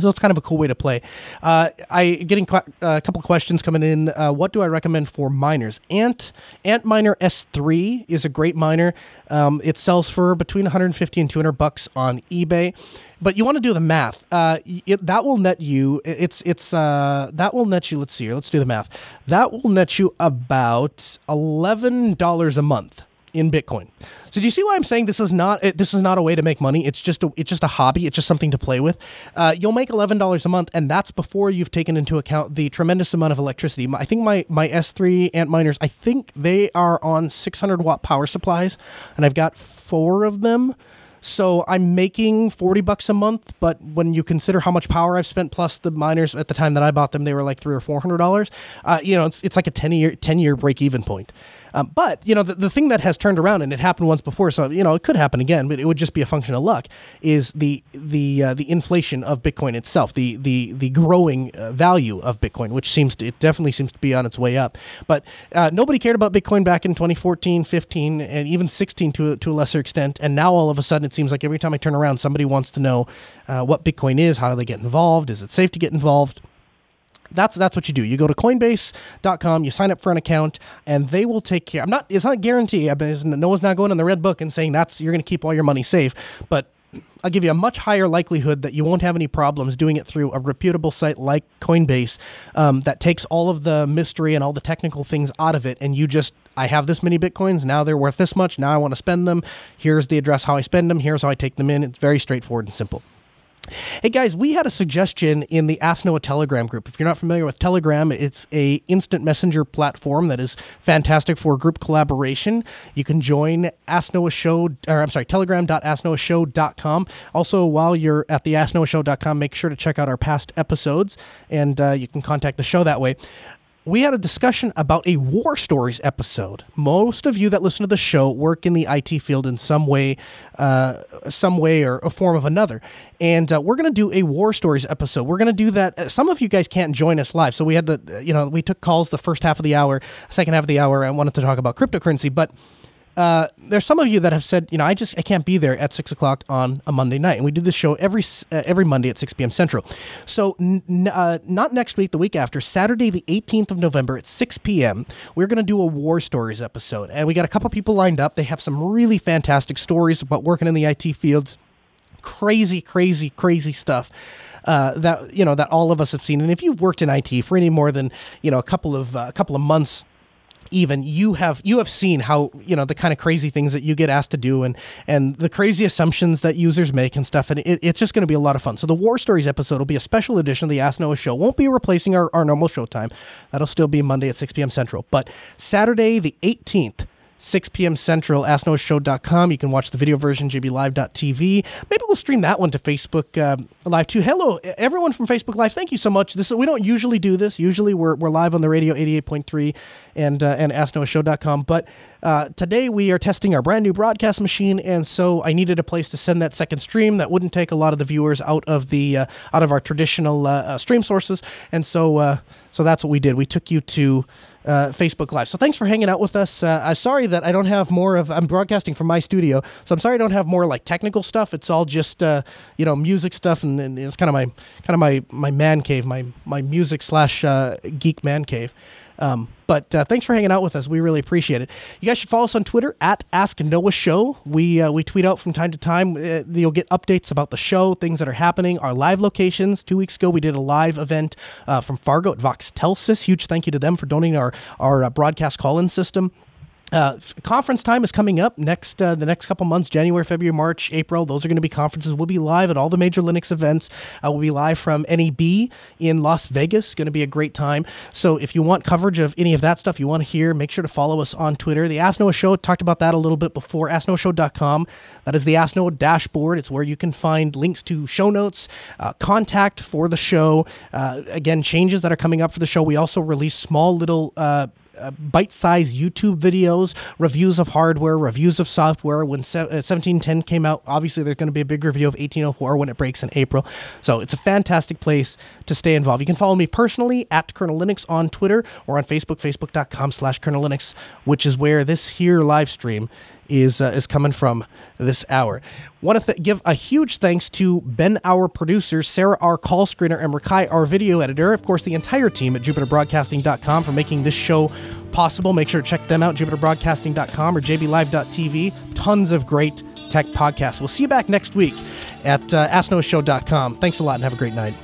So it's kind of a cool way to play. Uh, I getting uh, a couple questions coming in. Uh, what do I recommend for miners? Ant Ant Miner S3 is a great miner. Um, it sells for between 150 and 200 bucks on eBay. But you want to do the math. Uh, it, that will net you. It's it's uh, that will net you. Let's see here. Let's do the math. That will net you about eleven dollars a month in Bitcoin. So do you see why I'm saying this is not this is not a way to make money? It's just a it's just a hobby. It's just something to play with. Uh, you'll make eleven dollars a month, and that's before you've taken into account the tremendous amount of electricity. I think my my S3 ant miners. I think they are on 600 watt power supplies, and I've got four of them. So I'm making 40 bucks a month, but when you consider how much power I've spent plus the miners at the time that I bought them, they were like three or four hundred dollars. Uh, you know, it's, it's like a 10 year 10 year break even point. Um, but you know, the, the thing that has turned around, and it happened once before, so you know it could happen again, but it would just be a function of luck. Is the the uh, the inflation of Bitcoin itself, the the the growing uh, value of Bitcoin, which seems to it definitely seems to be on its way up. But uh, nobody cared about Bitcoin back in 2014, 15, and even 16 to to a lesser extent. And now all of a sudden, it seems like every time I turn around, somebody wants to know uh, what Bitcoin is, how do they get involved, is it safe to get involved that's that's what you do. You go to Coinbase.com, you sign up for an account, and they will take care. I'm not. It's not guarantee. I mean, no one's not going in the red book and saying that's you're going to keep all your money safe, but. I'll give you a much higher likelihood that you won't have any problems doing it through a reputable site like Coinbase um, that takes all of the mystery and all the technical things out of it, and you just I have this many bitcoins now they're worth this much now I want to spend them. Here's the address how I spend them. Here's how I take them in. It's very straightforward and simple. Hey guys, we had a suggestion in the Ask Noah Telegram group. If you're not familiar with Telegram, it's a instant messenger platform that is fantastic for group collaboration. You can join Ask Noah Show, or I'm sorry, telegram.asknoahshow.com. Also, while you're at the asknoahshow.com, make sure to check out our past episodes, and uh, you can contact the show that way we had a discussion about a war stories episode. Most of you that listen to the show work in the IT field in some way, uh, some way or a form of another, and uh, we're going to do a war stories episode. We're going to do that. Uh, some of you guys can't join us live, so we had to, you know, we took calls the first half of the hour, second half of the hour, and wanted to talk about cryptocurrency, but uh, there's some of you that have said, you know, I just I can't be there at six o'clock on a Monday night, and we do this show every uh, every Monday at six p.m. Central. So n- uh, not next week, the week after, Saturday the 18th of November at six p.m. We're going to do a war stories episode, and we got a couple people lined up. They have some really fantastic stories about working in the IT fields. Crazy, crazy, crazy stuff. Uh, that you know that all of us have seen, and if you've worked in IT for any more than you know a couple of uh, a couple of months even you have you have seen how you know the kind of crazy things that you get asked to do and and the crazy assumptions that users make and stuff and it, it's just going to be a lot of fun. So the war stories episode will be a special edition of the ask noah show. Won't be replacing our, our normal show time that'll still be monday at 6 p.m central. But saturday the 18th 6 p.m. Central, AskNoahShow.com. You can watch the video version, jblive.tv. Maybe we'll stream that one to Facebook uh, Live too. Hello, everyone from Facebook Live. Thank you so much. This We don't usually do this. Usually we're, we're live on the radio 88.3 and, uh, and AskNoahShow.com. But uh, today we are testing our brand new broadcast machine, and so I needed a place to send that second stream that wouldn't take a lot of the viewers out of the uh, out of our traditional uh, uh, stream sources. And so, so that's what we did. We took you to uh, Facebook Live. So thanks for hanging out with us. Uh, I'm sorry that I don't have more of. I'm broadcasting from my studio, so I'm sorry I don't have more like technical stuff. It's all just uh, you know music stuff, and, and, it's kind of my kind of my my man cave, my my music slash uh, geek man cave. Um, but uh, thanks for hanging out with us. We really appreciate it. You guys should follow us on Twitter at Ask Noah Show. We uh, we tweet out from time to time. Uh, you'll get updates about the show, things that are happening, our live locations. Two weeks ago, we did a live event uh, from Fargo at Voxtelesys. Huge thank you to them for donating our our uh, broadcast call-in system. Uh, conference time is coming up next uh, the next couple months January February March April. Those are going to be conferences. We'll be live at all the major Linux events. Uh, we'll be live from NAB in Las Vegas. Going to be a great time. So if you want coverage of any of that stuff you want to hear make sure to follow us on Twitter. The Ask Noah Show talked about that a little bit before. AskNoahShow.com that is the Ask Noah dashboard. It's where you can find links to show notes uh, contact for the show. Uh, again changes that are coming up for the show. We also release small little uh, bite-sized YouTube videos, reviews of hardware, reviews of software. When se- uh, 1710 came out, obviously there's going to be a big review of 1804 when it breaks in April. So it's a fantastic place to stay involved. You can follow me personally at Kernel Linux on Twitter or on Facebook, facebook.com slash Kernel Linux, which is where this here live stream is uh, is coming from this hour. Want to th- give a huge thanks to Ben, our producer, Sarah, our call screener, and Rakai, our video editor. Of course, the entire team at JupiterBroadcasting.com for making this show possible. Make sure to check them out, JupiterBroadcasting.com or JBLive.tv. Tons of great tech podcasts. We'll see you back next week at uh, AskNoahShow.com. Thanks a lot and have a great night.